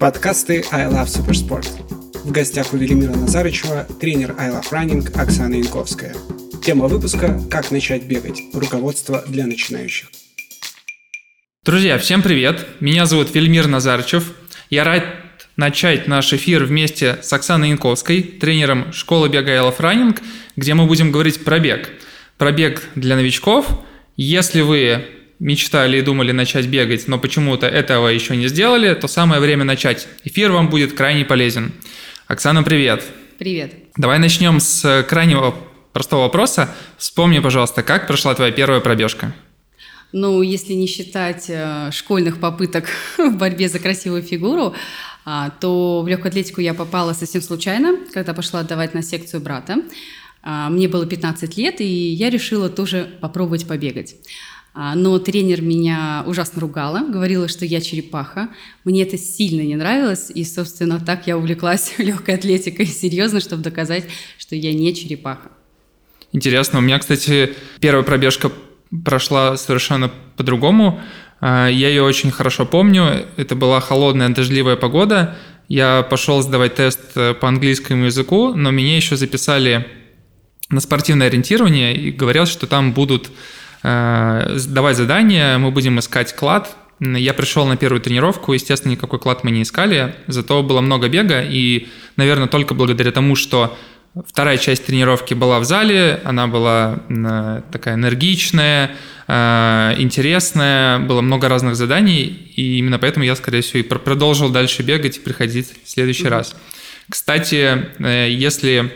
Подкасты I Love Supersport. В гостях у Велимира Назарычева тренер I Love Running Оксана Янковская. Тема выпуска «Как начать бегать. Руководство для начинающих». Друзья, всем привет! Меня зовут Велимир Назарычев. Я рад начать наш эфир вместе с Оксаной Янковской, тренером школы бега I Love Running, где мы будем говорить про бег. Про бег для новичков. Если вы мечтали и думали начать бегать, но почему-то этого еще не сделали, то самое время начать. Эфир вам будет крайне полезен. Оксана, привет. Привет. Давай начнем с крайнего простого вопроса. Вспомни, пожалуйста, как прошла твоя первая пробежка? Ну, если не считать э, школьных попыток в борьбе за красивую фигуру, э, то в легкую атлетику я попала совсем случайно, когда пошла отдавать на секцию брата. Э, мне было 15 лет, и я решила тоже попробовать побегать. А, но тренер меня ужасно ругала, говорила, что я черепаха. Мне это сильно не нравилось, и, собственно, так я увлеклась легкой атлетикой серьезно, чтобы доказать, что я не черепаха. Интересно. У меня, кстати, первая пробежка прошла совершенно по-другому. А, я ее очень хорошо помню. Это была холодная, дождливая погода. Я пошел сдавать тест э, по английскому языку, но меня еще записали на спортивное ориентирование и говорят, что там будут Э, давать задания, мы будем искать клад. Я пришел на первую тренировку, естественно, никакой клад мы не искали, зато было много бега, и, наверное, только благодаря тому, что вторая часть тренировки была в зале, она была э, такая энергичная, э, интересная, было много разных заданий, и именно поэтому я, скорее всего, и продолжил дальше бегать и приходить в следующий mm-hmm. раз. Кстати, если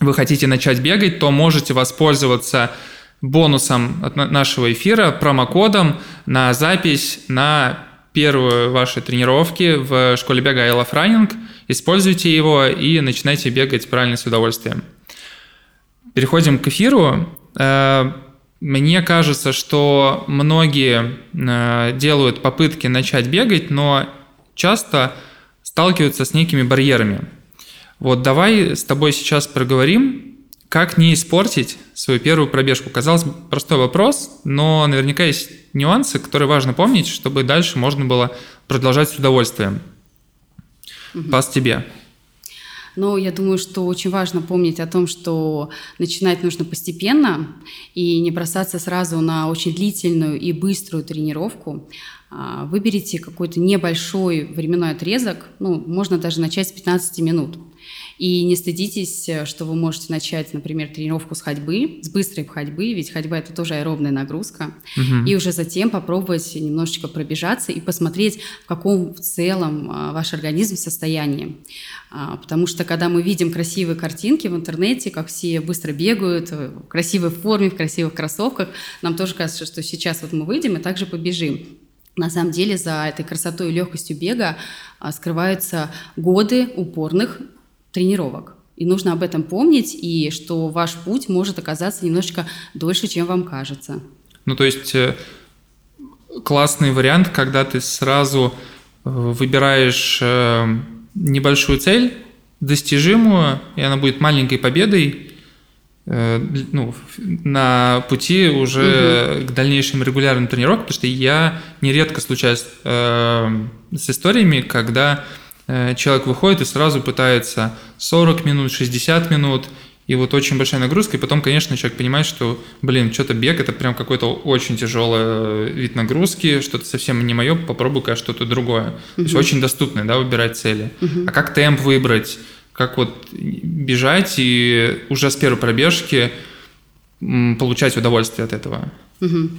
вы хотите начать бегать, то можете воспользоваться бонусом от нашего эфира, промокодом на запись на первую ваши тренировки в школе бега I Love Running. Используйте его и начинайте бегать правильно с удовольствием. Переходим к эфиру. Э, мне кажется, что многие э, делают попытки начать бегать, но часто сталкиваются с некими барьерами. Вот давай с тобой сейчас проговорим, как не испортить свою первую пробежку? Казалось бы, простой вопрос, но наверняка есть нюансы, которые важно помнить, чтобы дальше можно было продолжать с удовольствием. Угу. Пас тебе. Но я думаю, что очень важно помнить о том, что начинать нужно постепенно и не бросаться сразу на очень длительную и быструю тренировку. А, выберите какой-то небольшой временной отрезок, ну, можно даже начать с 15 минут. И не стыдитесь, э, что вы можете начать, например, тренировку с ходьбы, с быстрой ходьбы, ведь ходьба это тоже аэробная нагрузка. Угу. И уже затем попробовать немножечко пробежаться и посмотреть, в каком в целом а, ваш организм состоянии. А, потому что когда мы видим красивые картинки в интернете, как все быстро бегают, э, в красивой форме, в красивых кроссовках, нам тоже кажется, что сейчас вот мы выйдем и также побежим. На самом деле за этой красотой и легкостью бега а, скрываются годы упорных тренировок. И нужно об этом помнить, и что ваш путь может оказаться немножечко дольше, чем вам кажется. Ну, то есть э, классный вариант, когда ты сразу э, выбираешь э, небольшую цель, достижимую, и она будет маленькой победой, ну, на пути уже угу. к дальнейшим регулярным тренировкам, потому что я нередко случаюсь с историями, когда человек выходит и сразу пытается 40 минут, 60 минут, и вот очень большая нагрузка, и потом, конечно, человек понимает, что, блин, что-то бег, это прям какой-то очень тяжелый э, вид нагрузки, что-то совсем не мое, попробуй-ка что-то другое. Угу. То есть очень доступно, да, выбирать цели. Угу. А как темп выбрать, как вот бежать и уже с первой пробежки получать удовольствие от этого? Угу.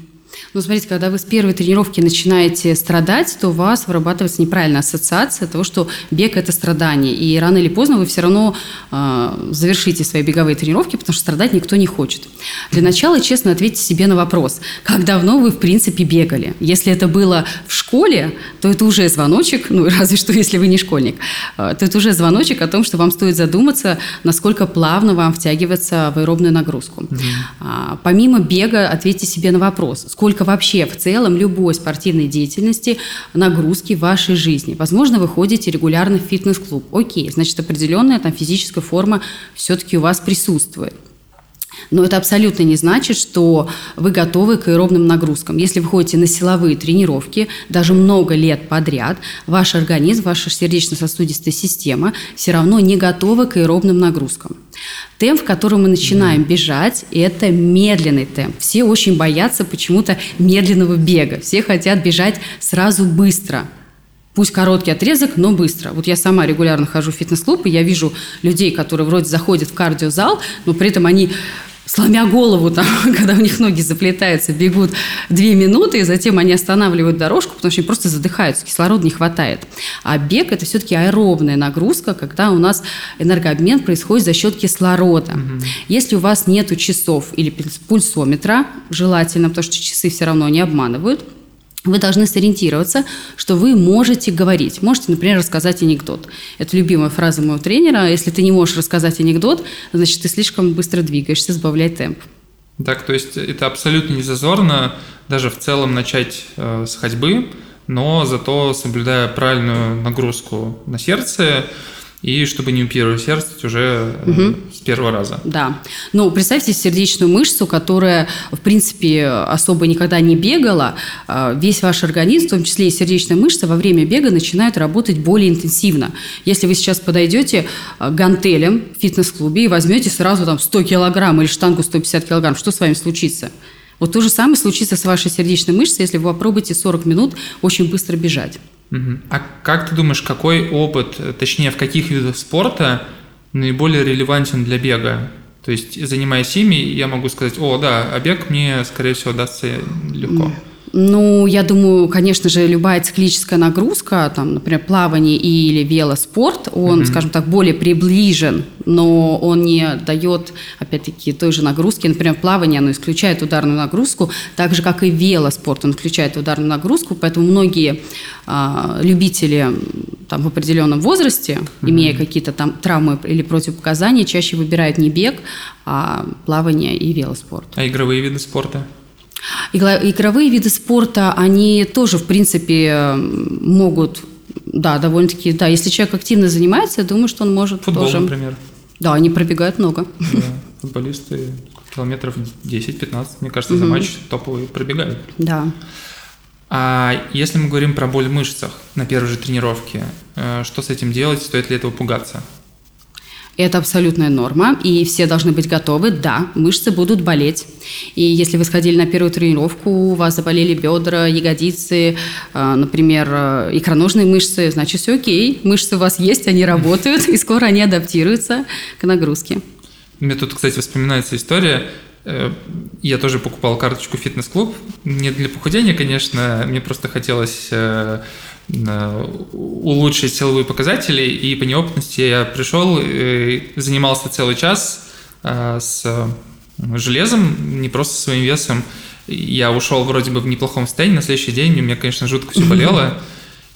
Ну, смотрите, когда вы с первой тренировки начинаете страдать, то у вас вырабатывается неправильная ассоциация того, что бег – это страдание. И рано или поздно вы все равно э, завершите свои беговые тренировки, потому что страдать никто не хочет. Для начала честно ответьте себе на вопрос, как давно вы, в принципе, бегали. Если это было в школе, то это уже звоночек, ну, разве что, если вы не школьник, э, то это уже звоночек о том, что вам стоит задуматься, насколько плавно вам втягиваться в аэробную нагрузку. Mm-hmm. А, помимо бега, ответьте себе на вопрос – сколько вообще в целом любой спортивной деятельности нагрузки в вашей жизни. Возможно, вы ходите регулярно в фитнес-клуб. Окей, значит, определенная там физическая форма все-таки у вас присутствует. Но это абсолютно не значит, что вы готовы к аэробным нагрузкам. Если вы ходите на силовые тренировки, даже много лет подряд, ваш организм, ваша сердечно-сосудистая система все равно не готова к аэробным нагрузкам. Темп, в котором мы начинаем бежать, это медленный темп. Все очень боятся почему-то медленного бега. Все хотят бежать сразу быстро. Пусть короткий отрезок, но быстро. Вот я сама регулярно хожу в фитнес-клуб, и я вижу людей, которые вроде заходят в кардиозал, но при этом они сломя голову, там, когда у них ноги заплетаются, бегут две минуты, и затем они останавливают дорожку, потому что они просто задыхаются, кислорода не хватает. А бег – это все-таки аэробная нагрузка, когда у нас энергообмен происходит за счет кислорода. Угу. Если у вас нет часов или пульсометра, желательно, потому что часы все равно не обманывают – вы должны сориентироваться, что вы можете говорить. Можете, например, рассказать анекдот. Это любимая фраза моего тренера. Если ты не можешь рассказать анекдот, значит, ты слишком быстро двигаешься, сбавляй темп. Так, то есть это абсолютно не зазорно даже в целом начать э, с ходьбы, но зато соблюдая правильную нагрузку на сердце, и чтобы не переусердствовать уже угу. с первого раза. Да. Ну, представьте сердечную мышцу, которая, в принципе, особо никогда не бегала. А, весь ваш организм, в том числе и сердечная мышца, во время бега начинает работать более интенсивно. Если вы сейчас подойдете а, гантелем в фитнес-клубе и возьмете сразу там 100 килограмм или штангу 150 килограмм, что с вами случится? Вот то же самое случится с вашей сердечной мышцей, если вы попробуете 40 минут очень быстро бежать. А как ты думаешь, какой опыт, точнее, в каких видах спорта наиболее релевантен для бега? То есть, занимаясь ими, я могу сказать, о, да, а бег мне, скорее всего, дастся легко. Ну, я думаю, конечно же, любая циклическая нагрузка, там, например, плавание или велоспорт, он, mm-hmm. скажем так, более приближен, но он не дает, опять-таки, той же нагрузки. Например, плавание, оно исключает ударную нагрузку, так же, как и велоспорт, он исключает ударную нагрузку, поэтому многие а, любители там, в определенном возрасте, mm-hmm. имея какие-то там травмы или противопоказания, чаще выбирают не бег, а плавание и велоспорт. А игровые виды спорта? Игровые виды спорта, они тоже, в принципе, могут, да, довольно-таки, да, если человек активно занимается, я думаю, что он может Футбол, тоже... например. Да, они пробегают много. Да, футболисты километров 10-15, мне кажется, за матч топовые пробегают. Да. А если мы говорим про боль в мышцах на первой же тренировке, э, что с этим делать, стоит ли этого пугаться? Это абсолютная норма, и все должны быть готовы. Да, мышцы будут болеть. И если вы сходили на первую тренировку, у вас заболели бедра, ягодицы, э, например, э, икроножные мышцы, значит, все окей. Мышцы у вас есть, они работают, и скоро они адаптируются к нагрузке. Мне тут, кстати, вспоминается история. Э, я тоже покупал карточку фитнес-клуб. Не для похудения, конечно, мне просто хотелось Э, улучшить силовые показатели, и по неопытности я пришел, занимался целый час э, с железом, не просто своим весом. Я ушел вроде бы в неплохом состоянии, на следующий день у меня, конечно, жутко все болело,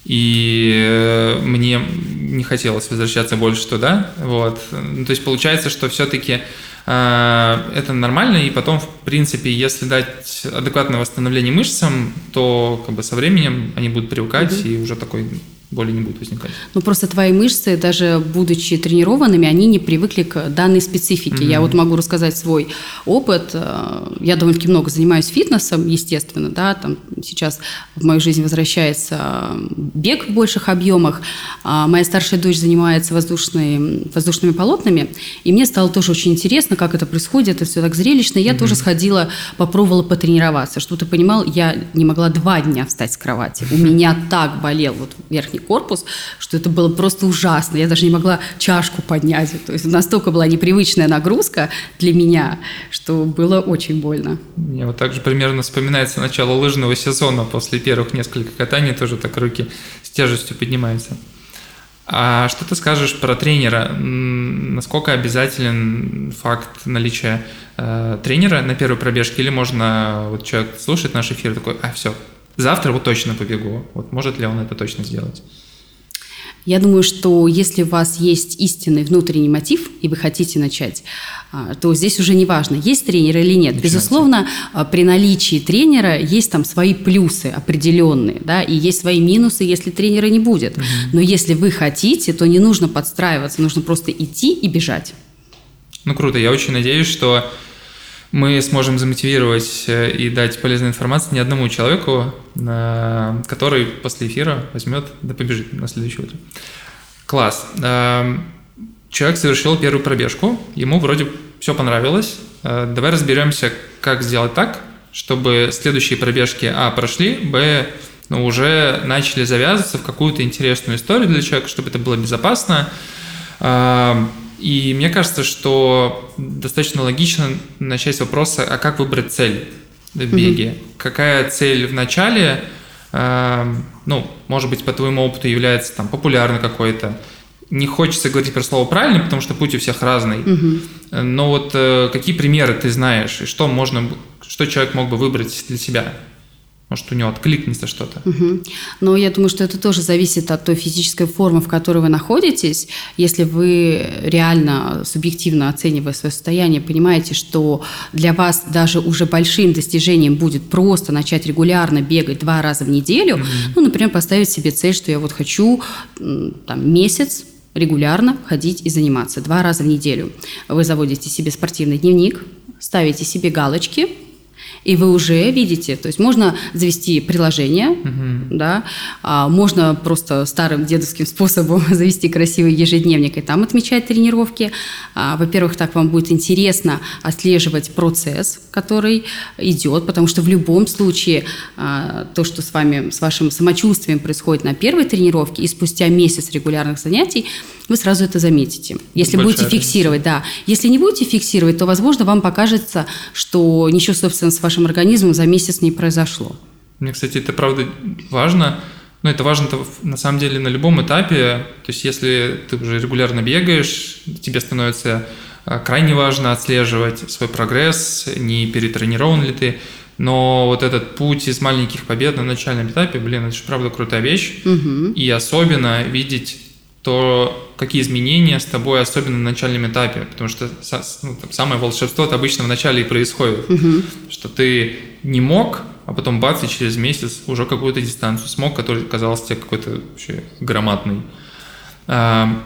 и э, мне не хотелось возвращаться больше туда. Вот. Ну, то есть получается, что все-таки Э, это нормально, и потом, в принципе, если дать адекватное восстановление мышцам, то как бы со временем они будут привыкать, угу. и уже такой боли не будет возникать. Ну, просто твои мышцы, даже будучи тренированными, они не привыкли к данной специфике. Mm-hmm. Я вот могу рассказать свой опыт. Э, я довольно-таки много занимаюсь фитнесом, естественно, да, там сейчас в мою жизнь возвращается бег в больших объемах. А моя старшая дочь занимается воздушной, воздушными полотнами, и мне стало тоже очень интересно, как это происходит, это все так зрелищно. Я mm-hmm. тоже сходила, попробовала потренироваться. Чтобы ты понимал, я не могла два дня встать с кровати. У меня так болел вот верхний корпус, что это было просто ужасно. Я даже не могла чашку поднять. То есть настолько была непривычная нагрузка для меня, что было очень больно. Мне вот также примерно вспоминается начало лыжного сезона. После первых нескольких катаний тоже так руки с тяжестью поднимаются. А что ты скажешь про тренера? Насколько обязателен факт наличия э, тренера на первой пробежке? Или можно, вот человек слушает наш эфир такой, а все, завтра вот точно побегу. Вот может ли он это точно сделать? Я думаю, что если у вас есть истинный внутренний мотив, и вы хотите начать, а, то здесь уже не важно, есть тренер или нет. Начинайте. Безусловно, а, при наличии тренера есть там свои плюсы определенные, да, и есть свои минусы, если тренера не будет. Угу. Но если вы хотите, то не нужно подстраиваться, нужно просто идти и бежать. Ну круто, я очень надеюсь, что мы сможем замотивировать э, и дать полезную информацию ни одному человеку, э, который после эфира возьмет да побежит на следующее утро. Класс. Эм, человек совершил первую пробежку, ему вроде все понравилось. Э, давай разберемся, как сделать так, чтобы следующие пробежки, а, прошли, б, ну, уже начали завязываться в какую-то интересную историю для человека, чтобы это было безопасно. И мне кажется, что достаточно логично начать с вопроса, а как выбрать цель в беге? Mm-hmm. Какая цель в начале, э, ну, может быть, по твоему опыту является там популярной какой-то? Не хочется говорить про слово правильно, потому что путь у всех разный. Mm-hmm. Но вот э, какие примеры ты знаешь, и что можно, что человек мог бы выбрать для себя? Может, у него откликнется что-то. Угу. Но я думаю, что это тоже зависит от той физической формы, в которой вы находитесь. Если вы реально субъективно оценивая свое состояние, понимаете, что для вас даже уже большим достижением будет просто начать регулярно бегать два раза в неделю, угу. ну, например, поставить себе цель, что я вот хочу там, месяц регулярно ходить и заниматься два раза в неделю. Вы заводите себе спортивный дневник, ставите себе галочки – и вы уже видите, то есть можно завести приложение, угу. да, а можно просто старым дедовским способом завести красивый ежедневник и там отмечать тренировки. А, во-первых, так вам будет интересно отслеживать процесс, который идет, потому что в любом случае а, то, что с вами, с вашим самочувствием происходит на первой тренировке и спустя месяц регулярных занятий, вы сразу это заметите. Если Большая будете фиксировать, разница. да. Если не будете фиксировать, то, возможно, вам покажется, что ничего, собственно, с вашим организмом за месяц не произошло. Мне, кстати, это правда важно. Но это важно на самом деле на любом этапе. То есть, если ты уже регулярно бегаешь, тебе становится а, крайне важно отслеживать свой прогресс, не перетренирован ли ты. Но вот этот путь из маленьких побед на начальном этапе, блин, это же правда крутая вещь. Угу. И особенно видеть то какие изменения с тобой, особенно на начальном этапе, потому что ну, там, самое волшебство это обычно в начале и происходит, угу. что ты не мог, а потом бац, и через месяц уже какую-то дистанцию смог, который казался тебе какой-то вообще громадный. А,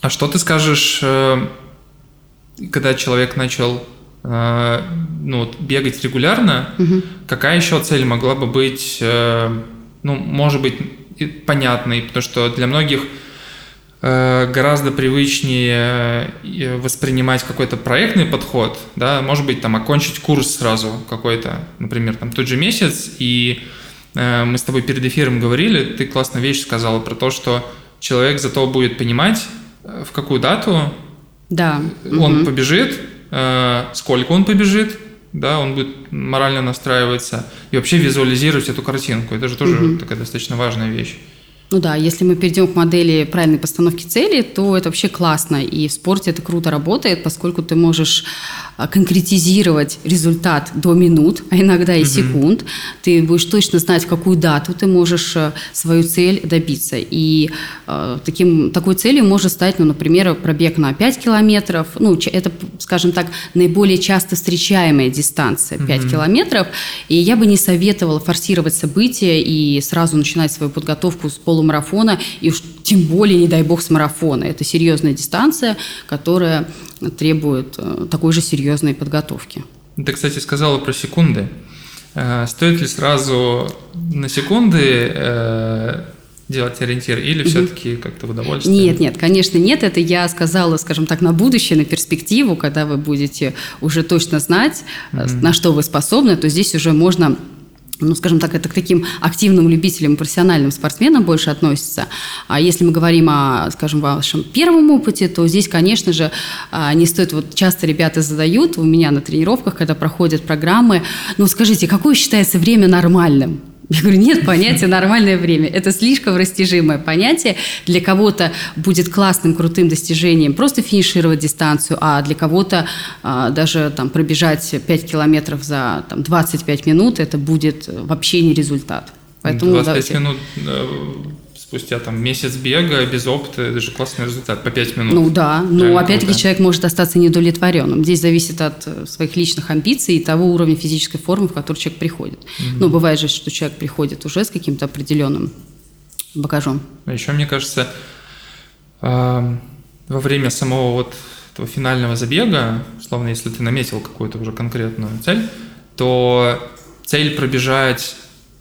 а что ты скажешь, э, когда человек начал э, ну, бегать регулярно, угу. какая еще цель могла бы быть, э, ну, может быть, понятный, потому что для многих гораздо привычнее э, воспринимать какой-то проектный подход, да, может быть, там окончить курс сразу какой-то, например, там тот же месяц, и э, мы с тобой перед эфиром говорили, ты классную вещь сказала про то, что человек зато будет понимать, в какую дату да. он угу. побежит, сколько он побежит, да, он будет морально настраиваться и вообще визуализировать эту картинку. Это же тоже угу. такая достаточно важная вещь. Ну да, если мы перейдем к модели правильной постановки цели, то это вообще классно. И в спорте это круто работает, поскольку ты можешь а, конкретизировать результат до минут, а иногда и угу. секунд. Ты будешь точно знать, в какую дату ты можешь э, свою цель добиться. И э, таким, такой целью может стать, ну, например, пробег на 5 километров. Ну, это, скажем так, наиболее часто встречаемая дистанция 5 угу. километров. И я бы не советовала форсировать события и сразу начинать свою подготовку с полумарафона, и уж тем более, не дай бог, с марафона. Это серьезная дистанция, которая требует э, такой же серьезной подготовки. Ты, кстати, сказала про секунды. Э, стоит ли сразу на секунды э, делать ориентир или все-таки как-то в удовольствие? Нет, нет, конечно, нет. Это я сказала, скажем так, на будущее, на перспективу, когда вы будете уже точно знать, угу. на что вы способны, то здесь уже можно ну, скажем так, это к таким активным любителям, профессиональным спортсменам больше относится. А если мы говорим о, скажем, вашем первом опыте, то здесь, конечно же, а, не стоит, вот часто ребята задают у меня на тренировках, когда проходят программы, ну, скажите, какое считается время нормальным? Я говорю, нет понятия нормальное время. Это слишком растяжимое понятие. Для кого-то будет классным, крутым достижением просто финишировать дистанцию, а для кого-то а, даже там, пробежать 5 километров за там, 25 минут это будет вообще не результат. Поэтому 25 давайте... минут э, спустя там месяц бега без опыта, это же классный результат, по 5 минут. Ну да, но опять-таки человек может остаться недовлетворенным. Здесь зависит от э, своих личных амбиций и того уровня физической формы, в который человек приходит. Угу. Ну, бывает же, что человек приходит уже с каким-то определенным багажом. А еще, мне кажется, во время самого вот этого финального забега, словно если ты наметил какую-то уже конкретную цель, то цель пробежать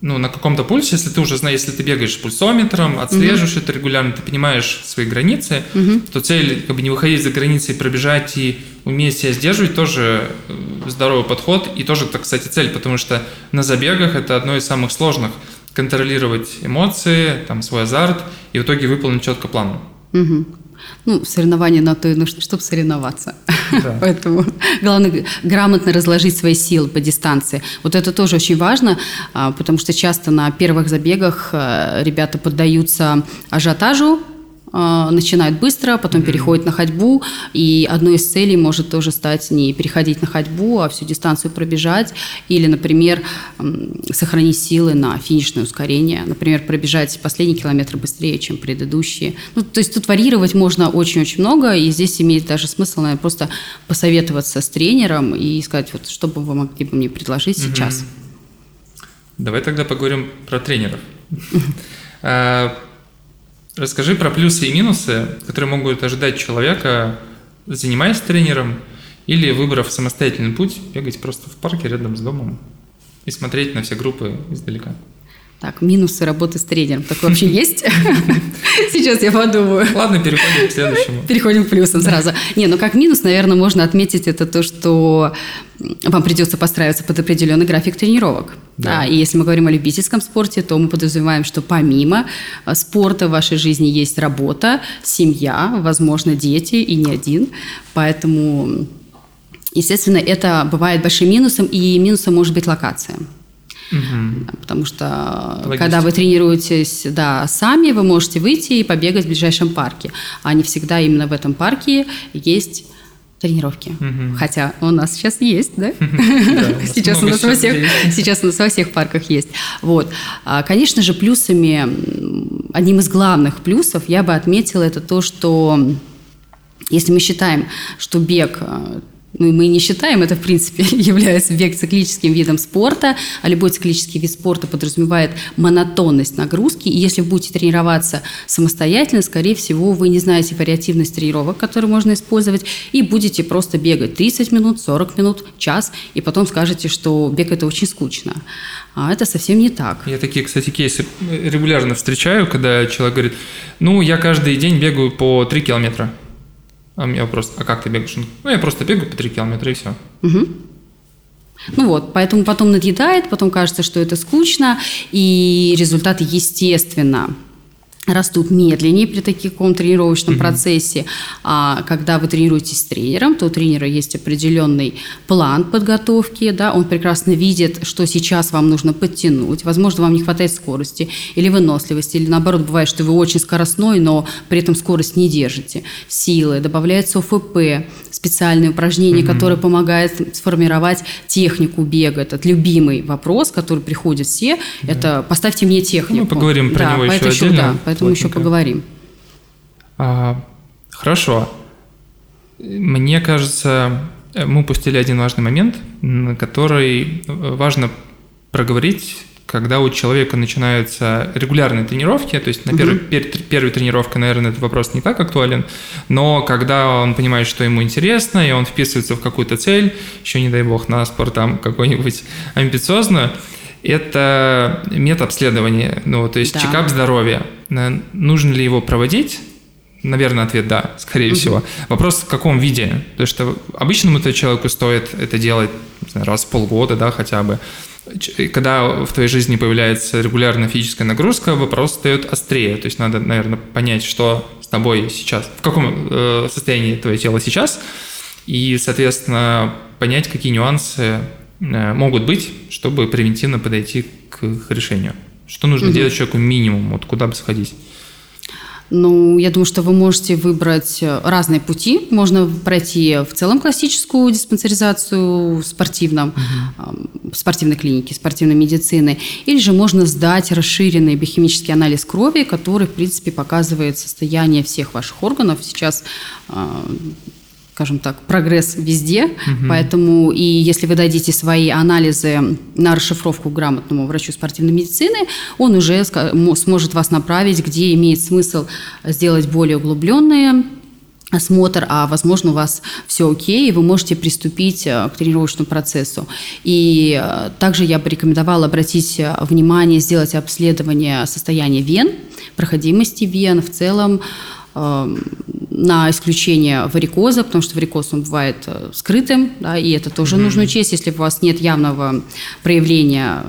ну, на каком-то пульсе, если ты уже знаешь, если ты бегаешь пульсометром, отслеживаешь mm-hmm. это регулярно, ты понимаешь свои границы, mm-hmm. то цель как бы не выходить за границы и пробежать и уметь себя сдерживать тоже э, здоровый подход и тоже, так, кстати, цель, потому что на забегах это одно из самых сложных контролировать эмоции, там свой азарт и в итоге выполнить четко план. Mm-hmm. Ну, соревнования на то и нужно, чтобы соревноваться. Да. Поэтому главное грамотно разложить свои силы по дистанции. Вот это тоже очень важно, а, потому что часто на первых забегах э, ребята поддаются ажиотажу, а, начинают быстро, потом mm-hmm. переходят на ходьбу, и одной из целей может тоже стать не переходить на ходьбу, а всю дистанцию пробежать, или, например, сохранить силы на финишное ускорение, например, пробежать последний километр быстрее, чем предыдущие. Ну, то есть тут варьировать можно очень-очень много, и здесь имеет даже смысл, наверное, просто посоветоваться с тренером и сказать, вот, что бы вы могли бы мне предложить mm-hmm. сейчас. Давай тогда поговорим про тренеров. Расскажи про плюсы и минусы, которые могут ожидать человека, занимаясь тренером или выбрав самостоятельный путь, бегать просто в парке рядом с домом и смотреть на все группы издалека. Так, минусы работы с тренером. Такое вообще есть? Сейчас я подумаю. Ладно, переходим к следующему. Переходим к плюсам сразу. Не, ну как минус, наверное, можно отметить это то, что вам придется подстраиваться под определенный график тренировок. Да. да. И если мы говорим о любительском спорте, то мы подразумеваем, что помимо а, спорта в вашей жизни есть работа, семья, возможно, дети и не один. Поэтому, естественно, это бывает большим минусом, и минусом может быть локация. Угу. Потому что Логично. когда вы тренируетесь да, сами, вы можете выйти и побегать в ближайшем парке. А не всегда именно в этом парке есть тренировки. Угу. Хотя у нас сейчас есть, да? Сейчас у нас во всех сейчас у нас во всех парках есть. Вот, а, конечно же, плюсами одним из главных плюсов я бы отметила это то, что если мы считаем, что бег ну, мы не считаем, это, в принципе, является бег циклическим видом спорта, а любой циклический вид спорта подразумевает монотонность нагрузки, и если вы будете тренироваться самостоятельно, скорее всего, вы не знаете вариативность тренировок, которые можно использовать, и будете просто бегать 30 минут, 40 минут, час, и потом скажете, что бег – это очень скучно. А это совсем не так. Я такие, кстати, кейсы регулярно встречаю, когда человек говорит, ну, я каждый день бегаю по 3 километра. А мне вопрос, а как ты бегаешь? Ну, я просто бегаю по 3 километра и все. Угу. Ну вот, поэтому потом надъедает, потом кажется, что это скучно, и результаты, естественно, растут медленнее при таком тренировочном mm-hmm. процессе. А когда вы тренируетесь с тренером, то у тренера есть определенный план подготовки, да, он прекрасно видит, что сейчас вам нужно подтянуть, возможно, вам не хватает скорости или выносливости, или наоборот, бывает, что вы очень скоростной, но при этом скорость не держите. Силы, добавляется ОФП, специальные упражнения, mm-hmm. которые помогают сформировать технику бега. Этот любимый вопрос, который приходит все, mm-hmm. это поставьте мне технику. Мы поговорим про да, него еще отдельно. Да, поэтому еще поговорим. А, хорошо. Мне кажется, мы упустили один важный момент, который важно проговорить когда у человека начинаются регулярные тренировки, то есть на первой, угу. пер, первой тренировке, наверное, этот вопрос не так актуален, но когда он понимает, что ему интересно, и он вписывается в какую-то цель, еще не дай бог на спорт там какой-нибудь амбициозную, это метаобследование, ну, то есть да. чекап здоровья. Нужно ли его проводить? Наверное, ответ да, скорее угу. всего. Вопрос в каком виде? Потому что обычному человеку стоит это делать раз в полгода, да, хотя бы когда в твоей жизни появляется регулярная физическая нагрузка, вопрос встает острее. То есть надо, наверное, понять, что с тобой сейчас, в каком э, состоянии твое тело сейчас, и, соответственно, понять, какие нюансы э, могут быть, чтобы превентивно подойти к, к решению. Что нужно угу. делать человеку минимум, вот куда бы сходить. Ну, я думаю, что вы можете выбрать э, разные пути. Можно пройти в целом классическую диспансеризацию в спортивном, в спортивной клинике, спортивной медицины. Или же можно сдать расширенный биохимический анализ крови, который, в принципе, показывает состояние всех ваших органов. Сейчас а, скажем так, прогресс везде, угу. поэтому и если вы дадите свои анализы на расшифровку грамотному врачу спортивной медицины, он уже сможет вас направить, где имеет смысл сделать более углубленные осмотр, а возможно у вас все окей, и вы можете приступить э, к тренировочному процессу. И э, также я бы рекомендовала обратить э, внимание, сделать обследование состояния вен, проходимости вен в целом, на исключение варикоза, потому что варикоз он бывает скрытым, да, и это тоже mm-hmm. нужно учесть, если у вас нет явного проявления,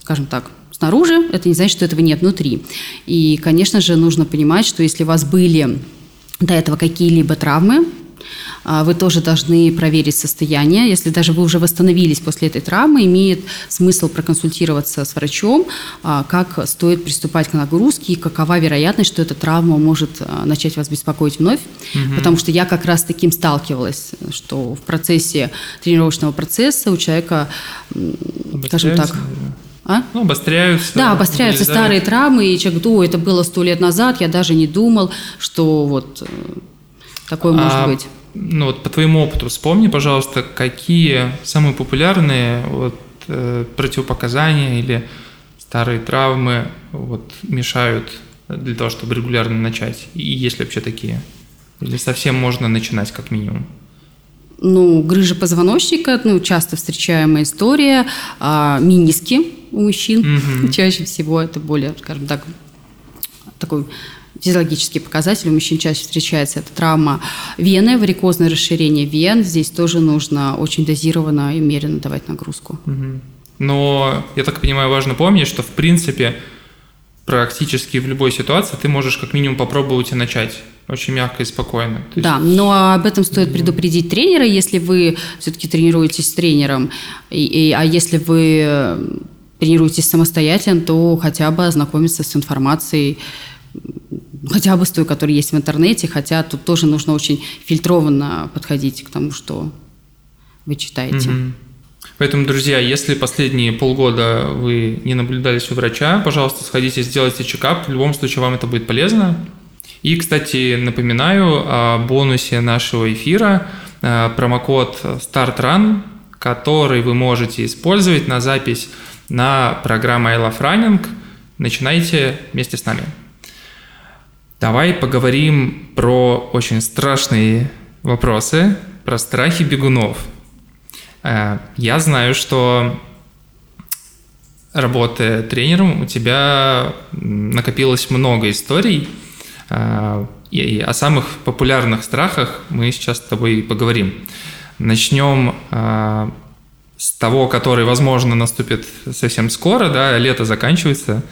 скажем так, снаружи, это не значит, что этого нет внутри. И, конечно же, нужно понимать, что если у вас были до этого какие-либо травмы, вы тоже должны проверить состояние. Если даже вы уже восстановились после этой травмы, имеет смысл проконсультироваться с врачом, а, как стоит приступать к нагрузке и какова вероятность, что эта травма может а, начать вас беспокоить вновь. Угу. Потому что я как раз таким сталкивалась, что в процессе тренировочного процесса у человека, скажем так, а? Ну, обостряются. Да, обостряются старые травмы, и человек, о, это было сто лет назад, я даже не думал, что вот такое а, может быть. Ну вот по твоему опыту вспомни, пожалуйста, какие самые популярные вот, э, противопоказания или старые травмы вот, мешают для того, чтобы регулярно начать? И есть ли вообще такие? Или совсем можно начинать как минимум? Ну, грыжа позвоночника, ну, часто встречаемая история, а, миниски у мужчин. Mm-hmm. Чаще всего это более, скажем так, такой физиологический показатель. У мужчин чаще встречается это травма вены, варикозное расширение вен. Здесь тоже нужно очень дозированно и умеренно давать нагрузку. Но, я так понимаю, важно помнить, что, в принципе, практически в любой ситуации ты можешь как минимум попробовать и начать очень мягко и спокойно. То да, есть... но об этом стоит предупредить тренера, если вы все-таки тренируетесь с тренером, и, и, а если вы тренируетесь самостоятельно, то хотя бы ознакомиться с информацией, хотя бы с той, которая есть в интернете, хотя тут тоже нужно очень фильтрованно подходить к тому, что вы читаете. Угу. Поэтому, друзья, если последние полгода вы не наблюдались у врача, пожалуйста, сходите, сделайте чекап. В любом случае вам это будет полезно. И, кстати, напоминаю о бонусе нашего эфира, э, промокод StartRun, который вы можете использовать на запись на программу I Love Running. Начинайте вместе с нами. Давай поговорим про очень страшные вопросы, про страхи бегунов. Э, я знаю, что работая тренером, у тебя накопилось много историй, э, и о самых популярных страхах мы сейчас с тобой поговорим. Начнем э, с того, который, возможно, наступит совсем скоро, да, лето заканчивается.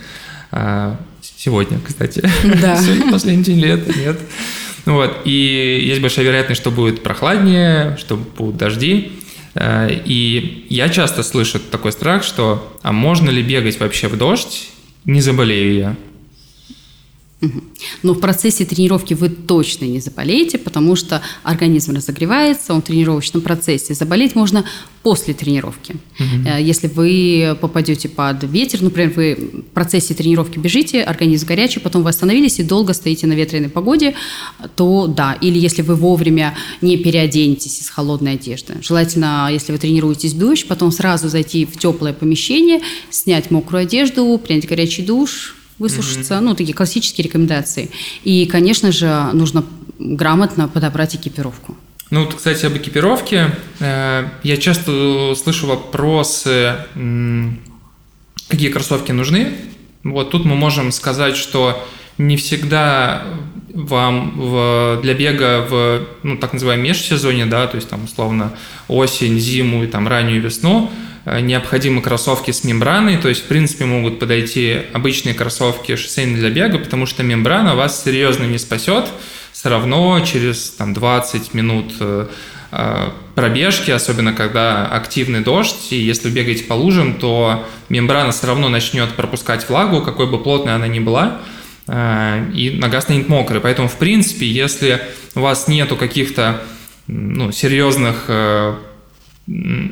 Сегодня, кстати. Да. Сегодня последний день лета, нет. Вот. И есть большая вероятность, что будет прохладнее, что будут дожди. А, и я часто слышу такой страх, что а можно ли бегать вообще в дождь, не заболею я? Но в процессе тренировки вы точно не заболеете, потому что организм разогревается, он в тренировочном процессе. Заболеть можно после тренировки. Угу. Если вы попадете под ветер, например, вы в процессе тренировки бежите, организм горячий, потом вы остановились и долго стоите на ветреной погоде, то да. Или если вы вовремя не переоденетесь из холодной одежды. Желательно, если вы тренируетесь в дождь, потом сразу зайти в теплое помещение, снять мокрую одежду, принять горячий душ, высушиться, mm-hmm. ну, такие классические рекомендации. И, конечно же, нужно грамотно подобрать экипировку. Ну, вот, кстати, об экипировке. Э, я часто слышу вопросы, какие кроссовки нужны. Вот тут мы можем сказать, что не всегда вам в, для бега в ну, так называемом межсезонье, да, то есть там условно осень, зиму и там раннюю весну, необходимы кроссовки с мембраной, то есть, в принципе, могут подойти обычные кроссовки шоссейные для бега, потому что мембрана вас серьезно не спасет, все равно через там, 20 минут э, э, пробежки, особенно когда активный дождь, и если вы бегаете по лужам, то мембрана все равно начнет пропускать влагу, какой бы плотной она ни была, и нога станет мокрой. Поэтому, в принципе, если у вас нету каких-то ну, серьезных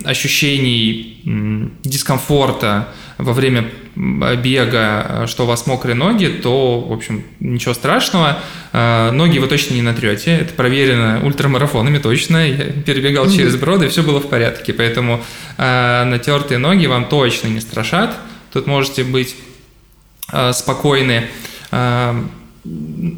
ощущений дискомфорта во время бега, что у вас мокрые ноги, то, в общем, ничего страшного. А, ноги вы точно не натрете. Это проверено ультрамарафонами точно. Я перебегал mm-hmm. через броды, и все было в порядке. Поэтому э, натертые ноги вам точно не страшат. Тут можете быть э, спокойны. Э,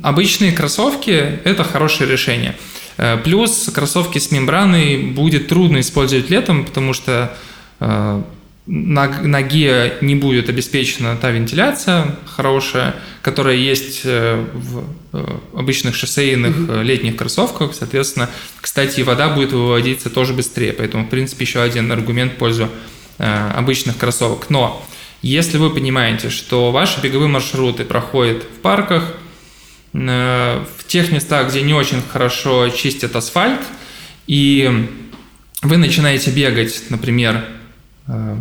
обычные кроссовки – это хорошее решение. Э, плюс кроссовки с мембраной будет трудно использовать летом, потому что э, на ноге не будет обеспечена та вентиляция хорошая, которая есть э, в обычных шоссейных mm-hmm. летних кроссовках. Соответственно, кстати, вода будет выводиться тоже быстрее. Поэтому, в принципе, еще один аргумент в пользу обычных кроссовок. Но если вы понимаете, что ваши беговые маршруты проходят в парках, в тех местах, где не очень хорошо чистят асфальт, и вы начинаете бегать, например, э,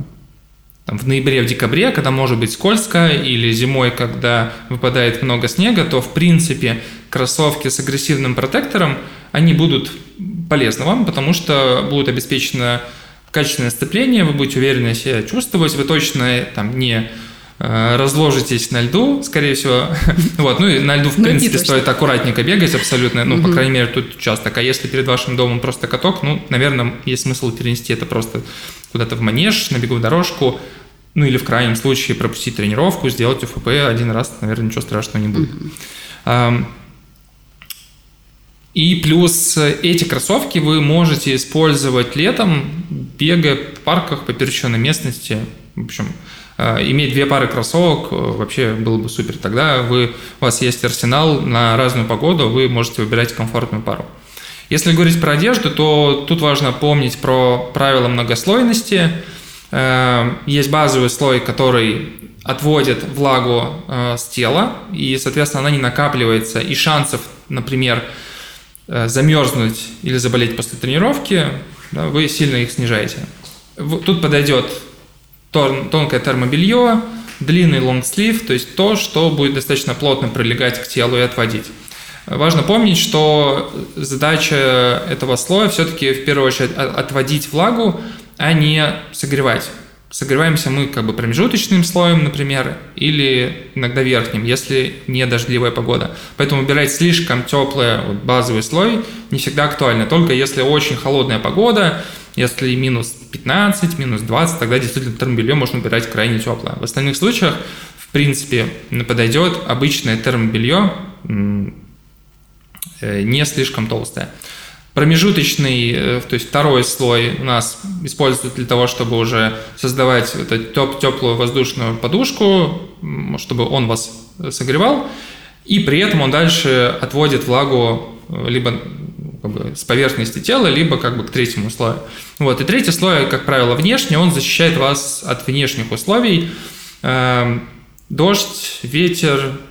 там, в ноябре, в декабре, когда может быть скользко, или зимой, когда выпадает много снега, то, в принципе, кроссовки с агрессивным протектором, они будут полезны вам, потому что будет обеспечено качественное сцепление, вы будете уверенно себя чувствовать, вы точно там не Э, разложитесь на льду, скорее всего. вот, ну и на льду, в ну, принципе, стоит аккуратненько бегать абсолютно, ну, по крайней мере, тут участок. А если перед вашим домом просто каток, ну, наверное, есть смысл перенести это просто куда-то в манеж, на беговую дорожку, ну или в крайнем случае пропустить тренировку, сделать УФП один раз, наверное, ничего страшного не будет. И плюс эти кроссовки вы можете использовать летом, бегая в парках по пересеченной местности. В общем, Э, иметь две пары кроссовок э, вообще было бы супер. Тогда вы, у вас есть арсенал на разную погоду, вы можете выбирать комфортную пару. Если говорить про одежду, то тут важно помнить про правила многослойности. Э, есть базовый слой, который отводит влагу с тела, и, соответственно, она не накапливается, и шансов, например, замерзнуть или заболеть после тренировки, вы сильно их снижаете. Тут подойдет тонкое термобелье, длинный лонгслив, то есть то, что будет достаточно плотно прилегать к телу и отводить. Важно помнить, что задача этого слоя все-таки в первую очередь отводить влагу, а не согревать. Согреваемся мы как бы промежуточным слоем, например, или иногда верхним, если не дождливая погода. Поэтому убирать слишком теплый вот, базовый слой не всегда актуально. Только если очень холодная погода, если минус 15, минус 20, тогда действительно термобелье можно убирать крайне теплое. В остальных случаях, в принципе, подойдет обычное термобелье, э, не слишком толстое. Промежуточный, э, то есть второй слой у нас используют для того, чтобы уже создавать вот эту теплую воздушную подушку, чтобы он вас согревал, и при этом он дальше отводит влагу э, либо как бы, с поверхности тела, либо как бы к третьему слою. Вот. И третий слой, как правило, внешний, он защищает вас от внешних условий. Эм, дождь, ветер, э,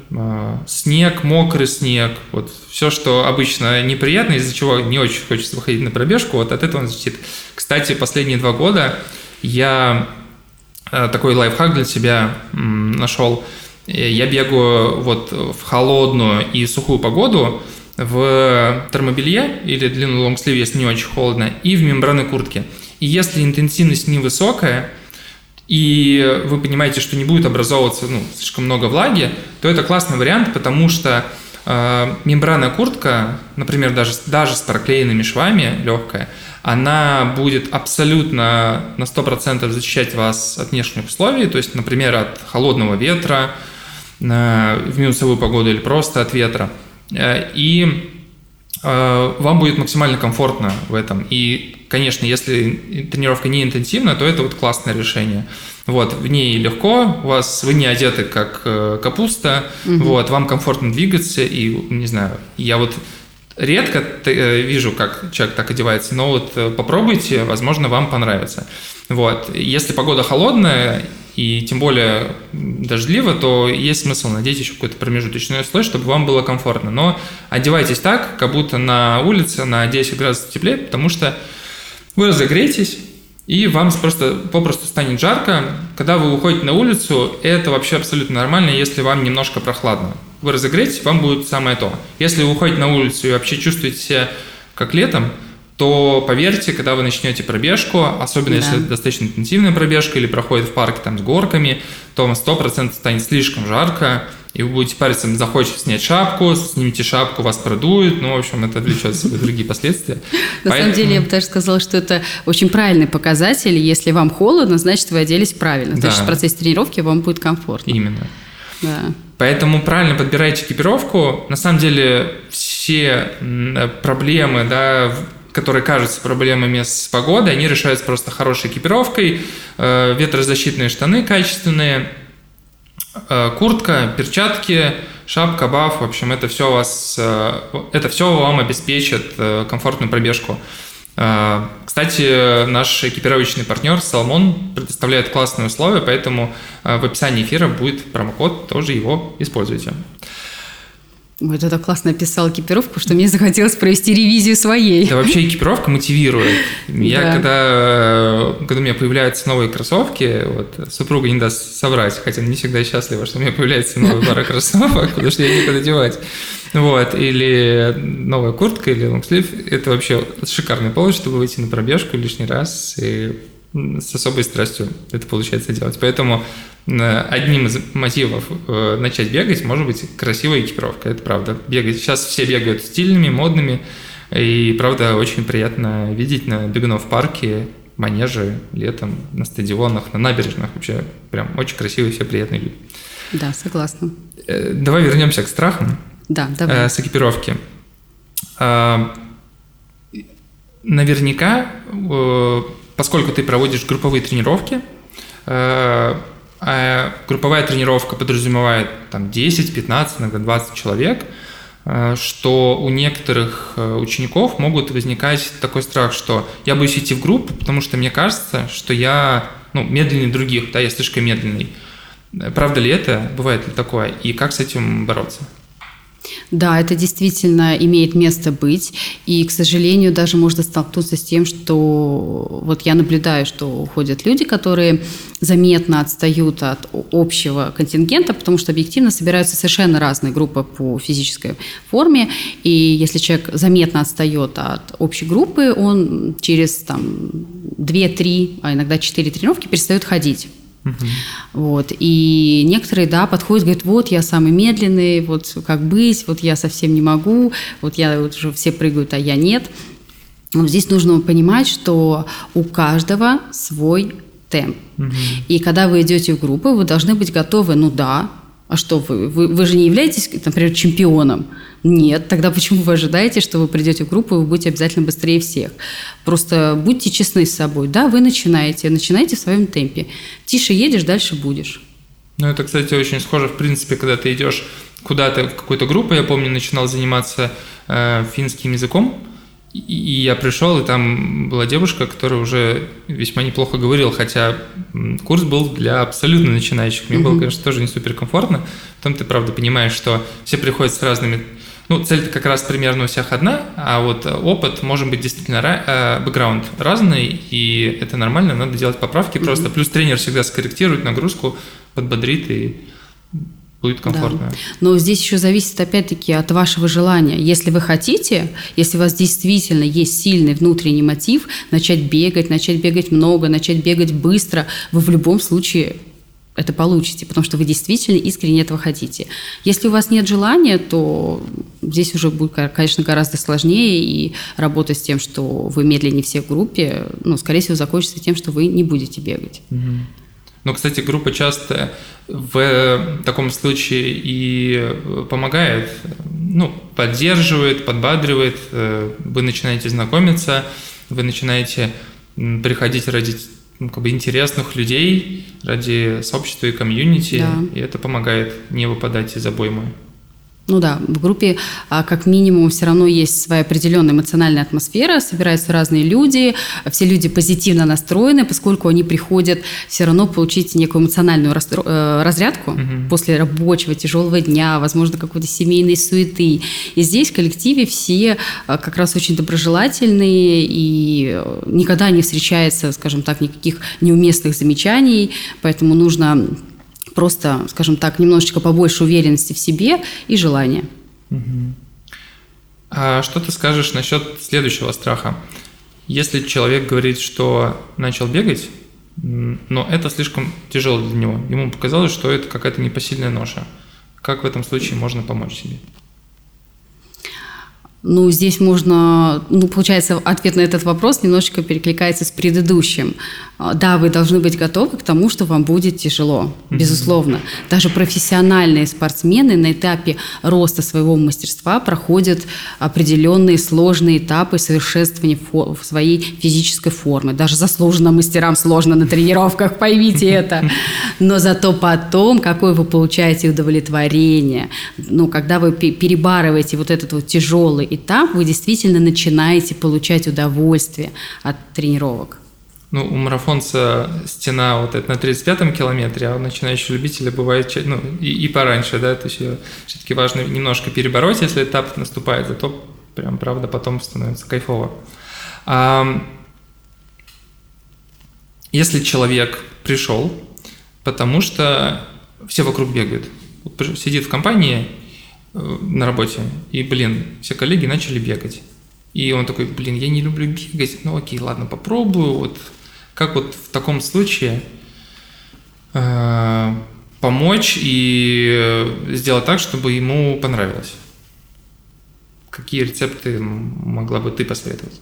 снег, мокрый снег, вот все, что обычно неприятно, из-за чего не очень хочется выходить на пробежку, вот от этого он защитит. Кстати, последние два года я э, такой лайфхак для себя нашел. Я бегаю вот в холодную и сухую погоду, в термобелье или длинном лонгсливе, если не очень холодно, и в мембранной куртке. И если интенсивность невысокая, и вы понимаете, что не будет образовываться ну, слишком много влаги, то это классный вариант, потому что э, мембранная куртка, например, даже, даже с проклеенными швами, легкая, она будет абсолютно на 100% защищать вас от внешних условий, то есть, например, от холодного ветра э, в минусовую погоду или просто от ветра. Э, и э, вам будет максимально комфортно в этом. И, конечно, если тренировка не интенсивная, то это вот классное решение. Вот, в ней легко, у вас вы не одеты как э, капуста, угу. вот, вам комфортно двигаться, и, не знаю, я вот редко вижу, как человек так одевается, но вот попробуйте, возможно, вам понравится. Вот, если погода холодная, и тем более дождливо, то есть смысл надеть еще какой-то промежуточный слой, чтобы вам было комфортно. Но одевайтесь так, как будто на улице на 10 градусов теплее, потому что вы разогреетесь, и вам просто попросту станет жарко. Когда вы уходите на улицу, это вообще абсолютно нормально, если вам немножко прохладно. Вы разогреетесь, вам будет самое то. Если вы уходите на улицу и вообще чувствуете себя как летом, то поверьте, когда вы начнете пробежку, особенно да. если это достаточно интенсивная пробежка или проходит в парке там с горками, то вам 100% станет слишком жарко, и вы будете париться, захочет снять шапку, снимите шапку, вас продует, ну, в общем, это влечет себе другие последствия. На самом деле, я бы даже сказала, что это очень правильный показатель, если вам холодно, значит, вы оделись правильно, значит, в процессе тренировки вам будет комфортно. Именно. Да. Поэтому правильно подбирайте экипировку. На самом деле все проблемы, да, которые кажутся проблемами с погодой, они решаются просто хорошей экипировкой, э, ветрозащитные штаны качественные, э, куртка, перчатки, шапка, баф, в общем, это все вас, э, это все вам обеспечит комфортную пробежку. Кстати, наш экипировочный партнер Salmon предоставляет классные условия, поэтому в описании эфира будет промокод, тоже его используйте. Вот это классно описал экипировку, что мне захотелось провести ревизию своей. Да вообще экипировка мотивирует. Я да. когда, э, когда у меня появляются новые кроссовки, вот супруга не даст соврать, хотя не всегда счастлива, что у меня появляется новая пара кроссовок, потому что я некуда девать. Вот, или новая куртка, или лонгслив. Это вообще шикарный повод, чтобы выйти на пробежку лишний раз и с особой страстью это получается делать. Поэтому э, одним из мотивов э, начать бегать может быть красивая экипировка, это правда. Бегать. Сейчас все бегают стильными, модными, и правда очень приятно видеть на бегунов парке, манежи летом, на стадионах, на набережных. Вообще прям очень красивые, все приятные люди. Да, согласна. Э, давай вернемся к страхам. Да, давай. С экипировки. А, наверняка поскольку ты проводишь групповые тренировки, а групповая тренировка подразумевает там 10, 15, иногда 20 человек, э, что у некоторых учеников могут возникать такой страх, что я боюсь идти в группу, потому что мне кажется, что я ну, медленнее других, да, я слишком медленный. Правда ли это? Бывает ли такое? И как с этим бороться? Да, это действительно имеет место быть. И, к сожалению, даже можно столкнуться с тем, что вот я наблюдаю, что уходят люди, которые заметно отстают от общего контингента, потому что объективно собираются совершенно разные группы по физической форме. И если человек заметно отстает от общей группы, он через там, 2-3, а иногда 4 тренировки перестает ходить. Угу. Вот. И некоторые, да, подходят, говорят, вот я самый медленный, вот как быть, вот я совсем не могу, вот я вот уже все прыгают, а я нет. Но здесь нужно понимать, что у каждого свой темп. Угу. И когда вы идете в группу, вы должны быть готовы, ну да, а что вы? Вы, вы же не являетесь, например, чемпионом. Нет, тогда почему вы ожидаете, что вы придете в группу и вы будете обязательно быстрее всех? Просто будьте честны с собой. Да, вы начинаете, начинайте в своем темпе. Тише едешь, дальше будешь. Ну, это, кстати, очень схоже, в принципе, когда ты идешь куда-то в какую-то группу. Я помню, начинал заниматься э, финским языком, и я пришел, и там была девушка, которая уже весьма неплохо говорила, хотя курс был для абсолютно начинающих. Мне mm-hmm. было, конечно, тоже не супер комфортно. Потом ты, правда, понимаешь, что все приходят с разными... Ну, цель как раз примерно у всех одна, а вот опыт может быть действительно э, бэкграунд разный, и это нормально, надо делать поправки mm-hmm. просто. Плюс тренер всегда скорректирует нагрузку, подбодрит и будет комфортно. Да. Но здесь еще зависит опять-таки от вашего желания. Если вы хотите, если у вас действительно есть сильный внутренний мотив начать бегать, начать бегать много, начать бегать быстро, вы в любом случае это получите, потому что вы действительно искренне этого хотите. Если у вас нет желания, то здесь уже будет, конечно, гораздо сложнее, и работа с тем, что вы медленнее всех в группе, ну, скорее всего, закончится тем, что вы не будете бегать. Угу. Ну, кстати, группа часто в таком случае и помогает, ну, поддерживает, подбадривает, вы начинаете знакомиться, вы начинаете приходить ради ну, как бы интересных людей, ради сообщества и комьюнити, да. и это помогает не выпадать из обоймы. Ну да, в группе а, как минимум все равно есть своя определенная эмоциональная атмосфера, собираются разные люди, все люди позитивно настроены, поскольку они приходят все равно получить некую эмоциональную э, разрядку угу. после рабочего тяжелого дня, возможно, какой-то семейной суеты. И здесь в коллективе все а, как раз очень доброжелательные и э, никогда не встречается, скажем так, никаких неуместных замечаний, поэтому нужно просто, скажем так, немножечко побольше уверенности в себе и желания. А что ты скажешь насчет следующего страха? Если человек говорит, что начал бегать, но это слишком тяжело для него, ему показалось, что это какая-то непосильная ноша. Как в этом случае можно помочь себе? Ну, здесь можно, ну, получается, ответ на этот вопрос немножечко перекликается с предыдущим. А, да, вы должны быть готовы к тому, что вам будет тяжело, безусловно. Даже профессиональные спортсмены на этапе роста своего мастерства проходят определенные сложные этапы совершенствования своей физической формы. Даже заслуженным мастерам сложно на тренировках, поймите это. Но зато потом, какое вы получаете удовлетворение, ну, когда вы перебарываете вот этот вот тяжелый этап, вы действительно начинаете получать удовольствие от тренировок. Ну, у марафонца стена вот это на 35-м километре, а у начинающего любителя бывает ну, и, и пораньше, да, то есть все-таки важно немножко перебороть, если этап наступает, зато прям, правда, потом становится кайфово. А, если человек пришел, потому что все вокруг бегают, сидит в компании на работе, и, блин, все коллеги начали бегать. И он такой, блин, я не люблю бегать, ну окей, ладно, попробую, вот как вот в таком случае э, помочь и сделать так, чтобы ему понравилось? Какие рецепты могла бы ты посоветовать?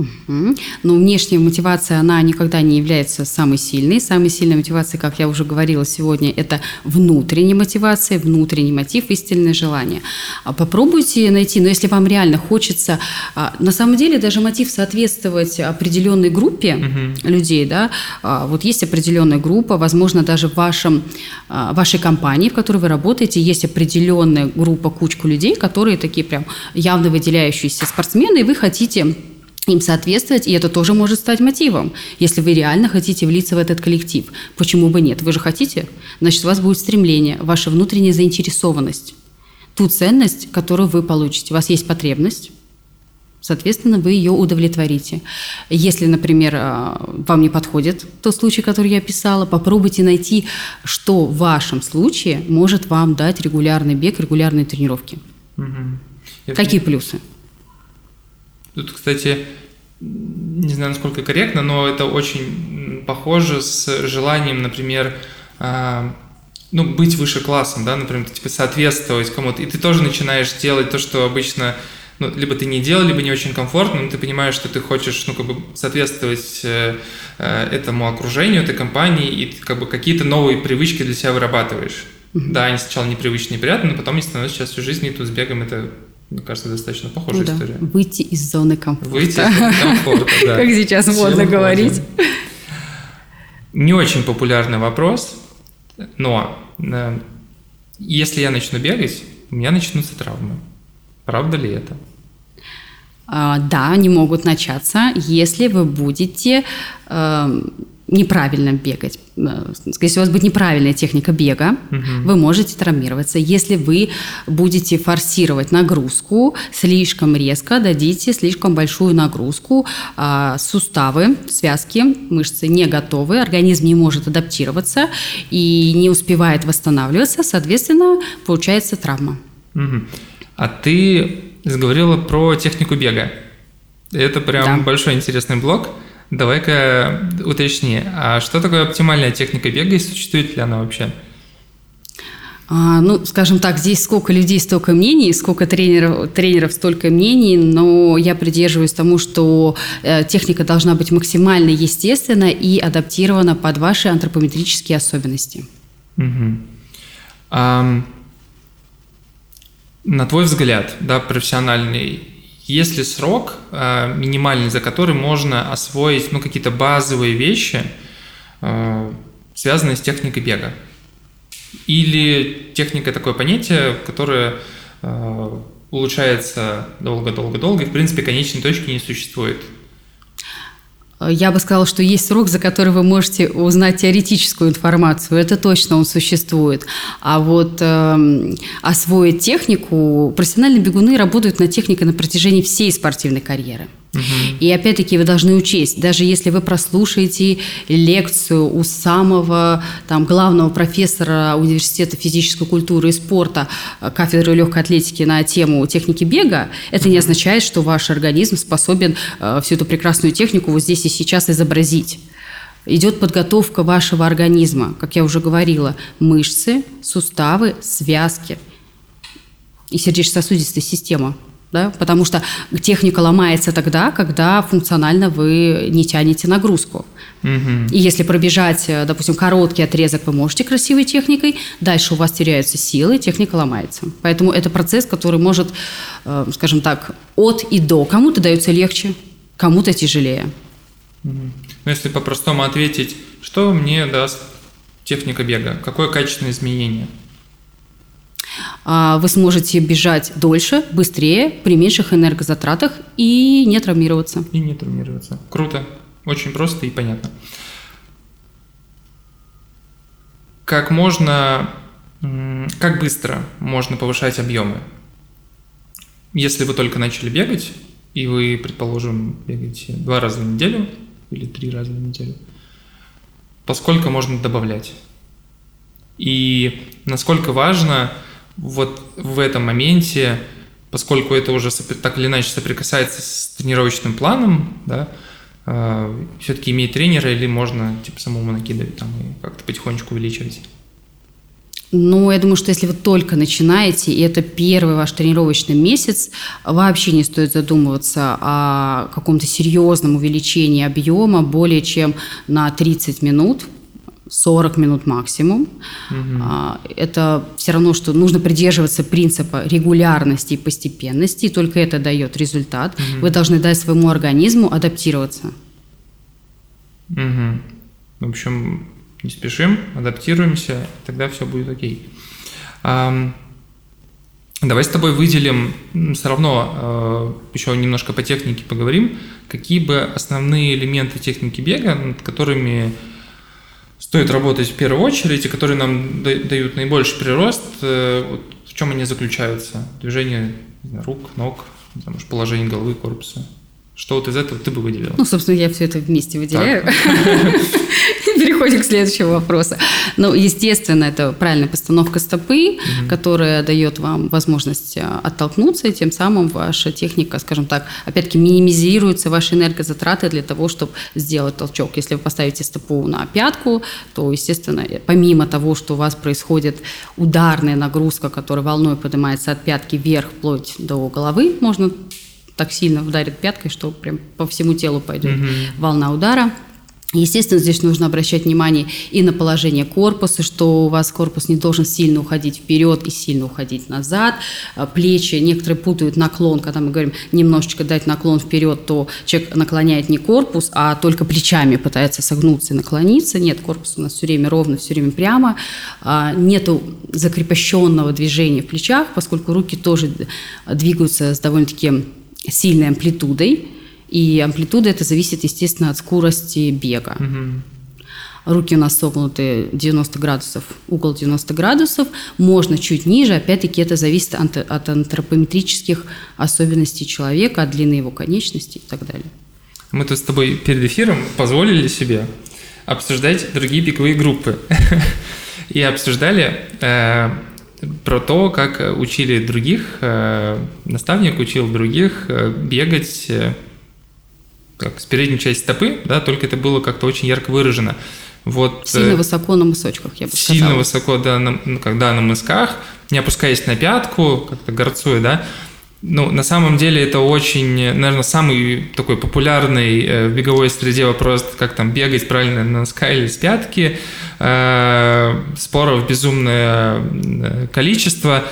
Угу. Но внешняя мотивация, она никогда не является самой сильной. Самой сильной мотивацией, как я уже говорила сегодня, это внутренняя мотивация, внутренний мотив, истинное желание. А попробуйте найти, но если вам реально хочется, а, на самом деле даже мотив соответствовать определенной группе угу. людей, да, а, вот есть определенная группа, возможно, даже в вашем, вашей компании, в которой вы работаете, есть определенная группа, кучку людей, которые такие прям явно выделяющиеся спортсмены, и вы хотите им соответствовать, и это тоже может стать мотивом, если вы реально хотите влиться в этот коллектив. Почему бы нет? Вы же хотите? Значит, у вас будет стремление, ваша внутренняя заинтересованность, ту ценность, которую вы получите. У вас есть потребность, соответственно, вы ее удовлетворите. Если, например, а, вам не подходит тот случай, который я описала, попробуйте найти, что в вашем случае может вам дать регулярный бег, регулярные тренировки. Угу. Какие плюсы? Тут, кстати, не знаю, насколько корректно, но это очень похоже с желанием, например, а, ну, быть выше классом, да, например, типа соответствовать кому-то, и ты тоже начинаешь делать то, что обычно, ну, либо ты не делал, либо не очень комфортно, но ты понимаешь, что ты хочешь, ну, как бы соответствовать э, э этому окружению, этой компании, и как бы какие-то новые привычки для себя вырабатываешь. Mm-hmm. Да, они сначала непривычные и приятные, но потом они становятся сейчас всю жизнь, и тут с бегом это мне кажется, достаточно похожая ну, да. история. Выйти из зоны комфорта. Выйти из зоны комфорта, да. Как сейчас модно говорить. Не очень популярный вопрос, но э, если я начну бегать, у меня начнутся травмы. Правда ли это? А, да, они могут начаться, если вы будете э, неправильно бегать. Э, если у вас будет неправильная техника бега, угу. вы можете травмироваться. Если вы будете форсировать нагрузку слишком резко, дадите слишком большую нагрузку, а, суставы, связки, мышцы не готовы, организм не может адаптироваться и не успевает восстанавливаться, соответственно, получается травма. Угу. А ты заговорила про технику бега. Это прям да. большой интересный блок. Давай-ка уточни, а что такое оптимальная техника бега и существует ли она вообще? А, ну, скажем так, здесь сколько людей, столько мнений, сколько тренеров, тренеров столько мнений, но я придерживаюсь тому, что э, техника должна быть максимально естественна и адаптирована под ваши антропометрические особенности. Угу. А, на твой взгляд, да, профессиональный, есть ли срок э, минимальный, за который можно освоить ну, какие-то базовые вещи, э, связанные с техникой бега? Или техника такое понятие, которое э, улучшается долго-долго-долго, и в принципе конечной точки не существует? Я бы сказала, что есть срок, за который вы можете узнать теоретическую информацию. Это точно он существует. А вот э, освоить технику, профессиональные бегуны работают над техникой на протяжении всей спортивной карьеры. И опять-таки вы должны учесть, даже если вы прослушаете лекцию у самого там, главного профессора Университета физической культуры и спорта э, кафедры легкой атлетики на тему техники бега, это не означает, что ваш организм способен э, всю эту прекрасную технику вот здесь и сейчас изобразить. Идет подготовка вашего организма, как я уже говорила, мышцы, суставы, связки и сердечно-сосудистая система – да, потому что техника ломается тогда, когда функционально вы не тянете нагрузку. Угу. И если пробежать, э, допустим, короткий отрезок вы можете красивой техникой, дальше у вас теряются силы, техника ломается. Поэтому это процесс, который может, э, скажем так, от и до. Кому-то дается легче, кому-то тяжелее. Угу. Ну, если по-простому ответить, что мне даст техника бега? Какое качественное изменение? А, вы сможете бежать дольше, быстрее, при меньших энергозатратах и не травмироваться. И не травмироваться. Круто. Очень просто и понятно. Как можно, как быстро можно повышать объемы? Если вы только начали бегать, и вы, предположим, бегаете два раза в неделю или три раза в неделю, поскольку можно добавлять? И насколько важно вот в этом моменте, поскольку это уже так или иначе соприкасается с тренировочным планом, да, э, все-таки иметь тренера или можно типа самому накидывать там и как-то потихонечку увеличивать? Ну, я думаю, что если вы только начинаете, и это первый ваш тренировочный месяц, вообще не стоит задумываться о каком-то серьезном увеличении объема более чем на 30 минут, 40 минут максимум. Угу. Это все равно, что нужно придерживаться принципа регулярности и постепенности, и только это дает результат. Угу. Вы должны дать своему организму адаптироваться. Угу. В общем, не спешим, адаптируемся, тогда все будет окей. Давай с тобой выделим, все равно э, еще немножко по технике поговорим, какие бы основные элементы техники бега, над которыми стоит работать в первую очередь, и которые нам дают наибольший прирост, э, вот в чем они заключаются? Движение рук, ног, там, положение головы, корпуса. Что вот из этого ты бы выделил? Ну, собственно, я все это вместе выделяю. Переходим к следующему вопросу. Ну, естественно, это правильная постановка стопы, угу. которая дает вам возможность э, оттолкнуться, и тем самым ваша техника, скажем так, опять-таки минимизируются ваши энергозатраты для того, чтобы сделать толчок. Если вы поставите стопу на пятку, то, естественно, помимо того, что у вас происходит ударная нагрузка, которая волной поднимается от пятки вверх вплоть до головы, можно так сильно ударит пяткой, что прям по всему телу пойдет угу. волна удара. Естественно, здесь нужно обращать внимание и на положение корпуса, что у вас корпус не должен сильно уходить вперед и сильно уходить назад. А, плечи, некоторые путают наклон, когда мы говорим немножечко дать наклон вперед, то человек наклоняет не корпус, а только плечами пытается согнуться и наклониться. Нет, корпус у нас все время ровно, все время прямо. А, нету закрепощенного движения в плечах, поскольку руки тоже двигаются с довольно-таки сильной амплитудой, и амплитуда это зависит, естественно, от скорости бега. Угу. Руки у нас согнуты 90 градусов, угол 90 градусов, можно чуть ниже, опять-таки это зависит от, от антропометрических особенностей человека, от длины его конечностей и так далее. Мы тут с тобой перед эфиром позволили себе обсуждать другие пиковые группы. И обсуждали э, про то, как учили других, э, наставник учил других э, бегать э, как с передней части стопы, да, только это было как-то очень ярко выражено. Вот, сильно высоко на мысочках, я бы сильно сказала. Сильно высоко, да, на, ну, когда на мысках, не опускаясь на пятку, как-то горцуя, да, ну, на самом деле это очень, наверное, самый такой популярный э, в беговой среде вопрос, как там бегать правильно на носка или с пятки. Э, споров безумное э, количество.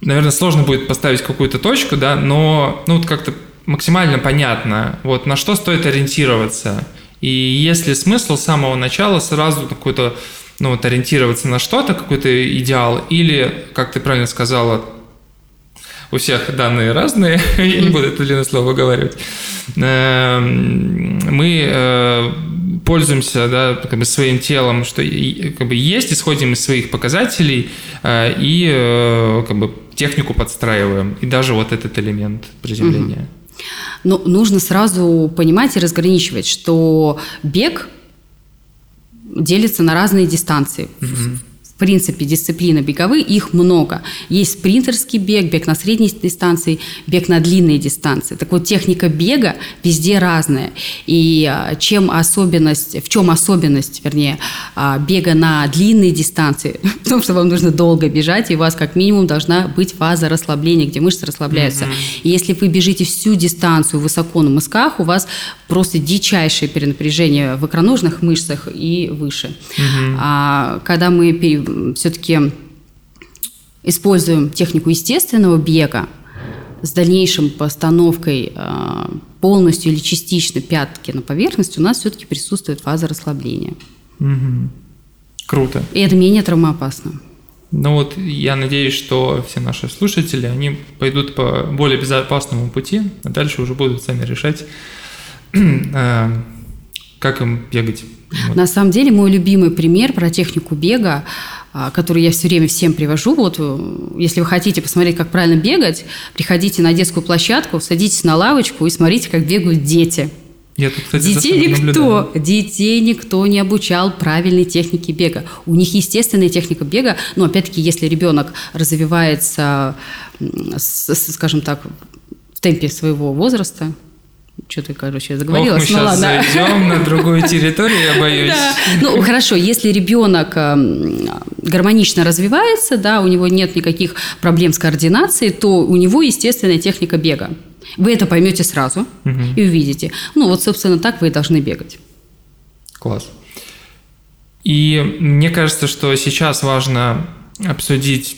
Наверное, сложно будет поставить какую-то точку, да, но ну, вот как-то максимально понятно, вот на что стоит ориентироваться. И если смысл с самого начала сразу какой-то, ну вот ориентироваться на что-то, какой-то идеал, или, как ты правильно сказала, у всех данные разные, я не буду это длинное слово выговаривать. Эм, мы э, пользуемся да, как бы своим телом, что как бы есть, исходим из своих показателей э, и э, как бы технику подстраиваем. И даже вот этот элемент приземления. Но нужно сразу понимать и разграничивать, что бег делится на разные дистанции. Угу принципе, дисциплины беговые, их много. Есть спринтерский бег, бег на средней дистанции, бег на длинные дистанции. Так вот, техника бега везде разная. И а, чем особенность, в чем особенность, вернее, а, бега на длинные дистанции? В том, что вам нужно долго бежать, и у вас как минимум должна быть фаза расслабления, где мышцы расслабляются. Mm-hmm. И если вы бежите всю дистанцию высоко на мысках, у вас просто дичайшее перенапряжение в икроножных мышцах и выше. Mm-hmm. А когда мы все-таки используем технику естественного бега с дальнейшим постановкой а, полностью или частично пятки на поверхность, у нас все-таки присутствует фаза расслабления. Угу. Круто. И это менее травмоопасно. Ну вот я надеюсь, что все наши слушатели, они пойдут по более безопасному пути, а дальше уже будут сами решать, э, как им бегать. Вот. На самом деле мой любимый пример про технику бега, а, который я все время всем привожу, вот э, если вы хотите посмотреть, как правильно бегать, приходите на детскую площадку, садитесь на лавочку и смотрите, как бегают дети. Я тут, кстати, детей никто, детей никто не обучал правильной технике бега. У них естественная техника бега, но опять-таки, если ребенок развивается, скажем так, в темпе своего возраста, что ты, короче, заговорилась. Ох, мы ну, сейчас ладно. зайдем на другую территорию, я боюсь. Да. Ну, хорошо, если ребенок эм, гармонично развивается, да, у него нет никаких проблем с координацией, то у него естественная техника бега. Вы это поймете сразу угу. и увидите. Ну, вот, собственно, так вы и должны бегать. Класс. И мне кажется, что сейчас важно обсудить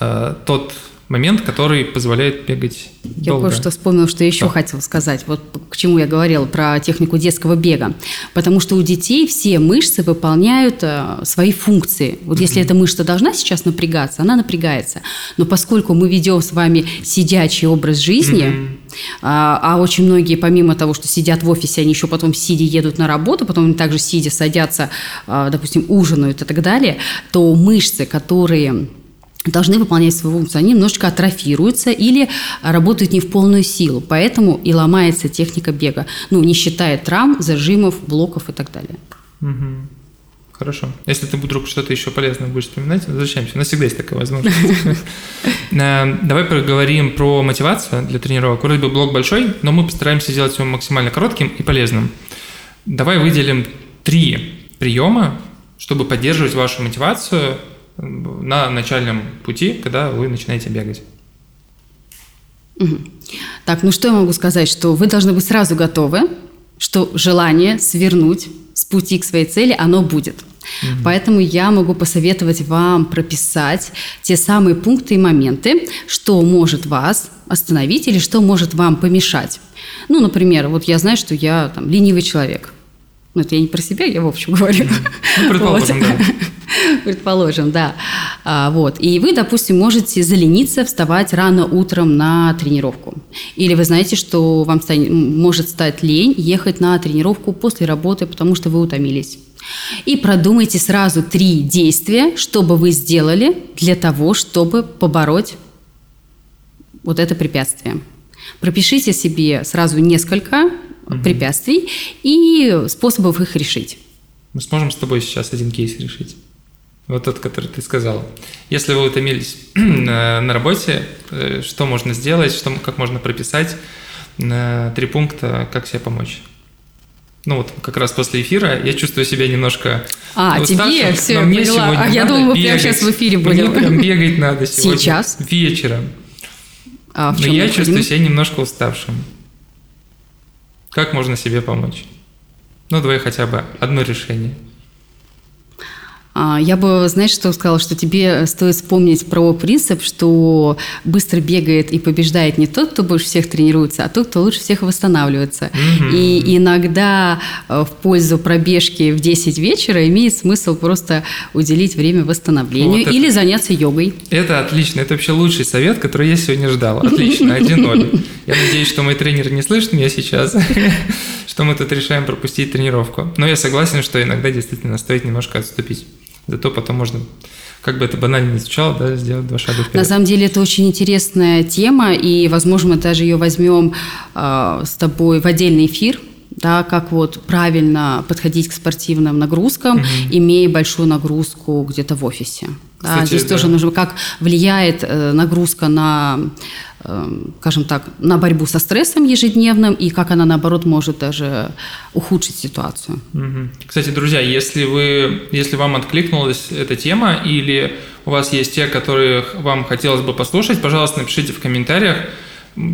э, тот момент, который позволяет бегать я долго. кое-что вспомнила, что еще да. хотела сказать. Вот к чему я говорила про технику детского бега. Потому что у детей все мышцы выполняют э, свои функции. Вот mm-hmm. если эта мышца должна сейчас напрягаться, она напрягается. Но поскольку мы ведем с вами сидячий образ жизни, mm-hmm. а, а очень многие, помимо того, что сидят в офисе, они еще потом сидя едут на работу, потом они также сидя садятся, а, допустим, ужинают и так далее, то мышцы, которые должны выполнять свою функцию, они немножечко атрофируются или работают не в полную силу. Поэтому и ломается техника бега, ну, не считая травм, зажимов, блоков и так далее. Угу. Хорошо. Если ты вдруг что-то еще полезное будешь вспоминать, возвращаемся. У нас всегда есть такая возможность. Э, давай поговорим про мотивацию для тренировок. Вроде бы блок большой, но мы постараемся сделать его максимально коротким и полезным. Давай выделим три приема, чтобы поддерживать вашу мотивацию на начальном пути, когда вы начинаете бегать. Угу. Так, ну что я могу сказать, что вы должны быть сразу готовы, что желание свернуть с пути к своей цели, оно будет. Угу. Поэтому я могу посоветовать вам прописать те самые пункты и моменты, что может вас остановить или что может вам помешать. Ну, например, вот я знаю, что я там ленивый человек. Ну, это я не про себя, я в общем говорю. Ну, предположим, вот. да. Предположим, да. А, вот. И вы, допустим, можете залениться, вставать рано утром на тренировку. Или вы знаете, что вам станет, может стать лень ехать на тренировку после работы, потому что вы утомились. И продумайте сразу три действия, что бы вы сделали для того, чтобы побороть вот это препятствие. Пропишите себе сразу несколько угу. препятствий и способов их решить. Мы сможем с тобой сейчас один кейс решить. Вот тот, который ты сказал. Если вы утомились на работе, э, что можно сделать, что, как можно прописать, три пункта, как себе помочь? Ну вот как раз после эфира я чувствую себя немножко А, тебе все, но мне поняла. Сегодня а я думала, мы прямо сейчас в эфире будем. Мне прям бегать надо сегодня. Сейчас? Вечером. А, но я чувствую себя немножко уставшим. Как можно себе помочь? Ну, давай хотя бы одно решение. А, я бы, знаешь, что сказала, что тебе стоит вспомнить про принцип, что быстро бегает и побеждает не тот, кто больше всех тренируется, а тот, кто лучше всех восстанавливается. Mm-hmm. И иногда э, в пользу пробежки в 10 вечера имеет смысл просто уделить время восстановлению вот или это, заняться йогой. Это отлично. Это вообще лучший совет, который я сегодня ждал. Отлично, 1-0. Я надеюсь, что мой тренер не слышит меня сейчас, что мы тут решаем пропустить тренировку. Но я согласен, что иногда действительно стоит немножко отступить. Зато потом можно, как бы это банально не звучало, да, сделать два шага вперед. На самом деле это очень интересная тема, и, возможно, мы даже ее возьмем э, с тобой в отдельный эфир, да, как вот правильно подходить к спортивным нагрузкам, угу. имея большую нагрузку где-то в офисе. Кстати, да, здесь да. тоже нужно, как влияет э, нагрузка на, скажем так, на борьбу со стрессом ежедневным и как она, наоборот, может даже ухудшить ситуацию. Кстати, друзья, если, вы, если вам откликнулась эта тема или у вас есть те, которые вам хотелось бы послушать, пожалуйста, напишите в комментариях,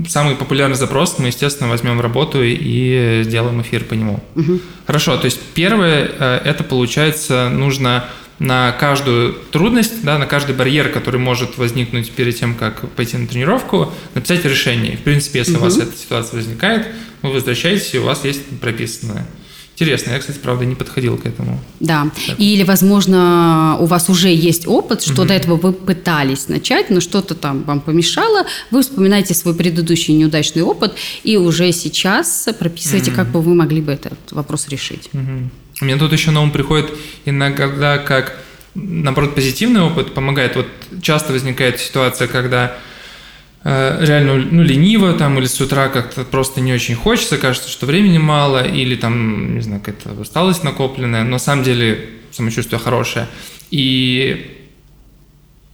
самый популярный запрос мы, естественно, возьмем в работу и сделаем эфир по нему. Угу. Хорошо, то есть первое, э, это получается нужно на каждую трудность, да, на каждый барьер, который может возникнуть перед тем, как пойти на тренировку, написать решение. В принципе, если угу. у вас эта ситуация возникает, вы возвращаетесь, и у вас есть прописанное. Интересно, я, кстати, правда, не подходил к этому. Да. Так. Или, возможно, у вас уже есть опыт, что угу. до этого вы пытались начать, но что-то там вам помешало. Вы вспоминаете свой предыдущий неудачный опыт и уже сейчас прописываете, угу. как бы вы могли бы этот вопрос решить. Угу. Меня тут еще на ум приходит иногда как, наоборот, позитивный опыт помогает. Вот часто возникает ситуация, когда Э, реально ну, лениво там или с утра как-то просто не очень хочется, кажется, что времени мало или там, не знаю, какая-то усталость накопленная, но на самом деле самочувствие хорошее. И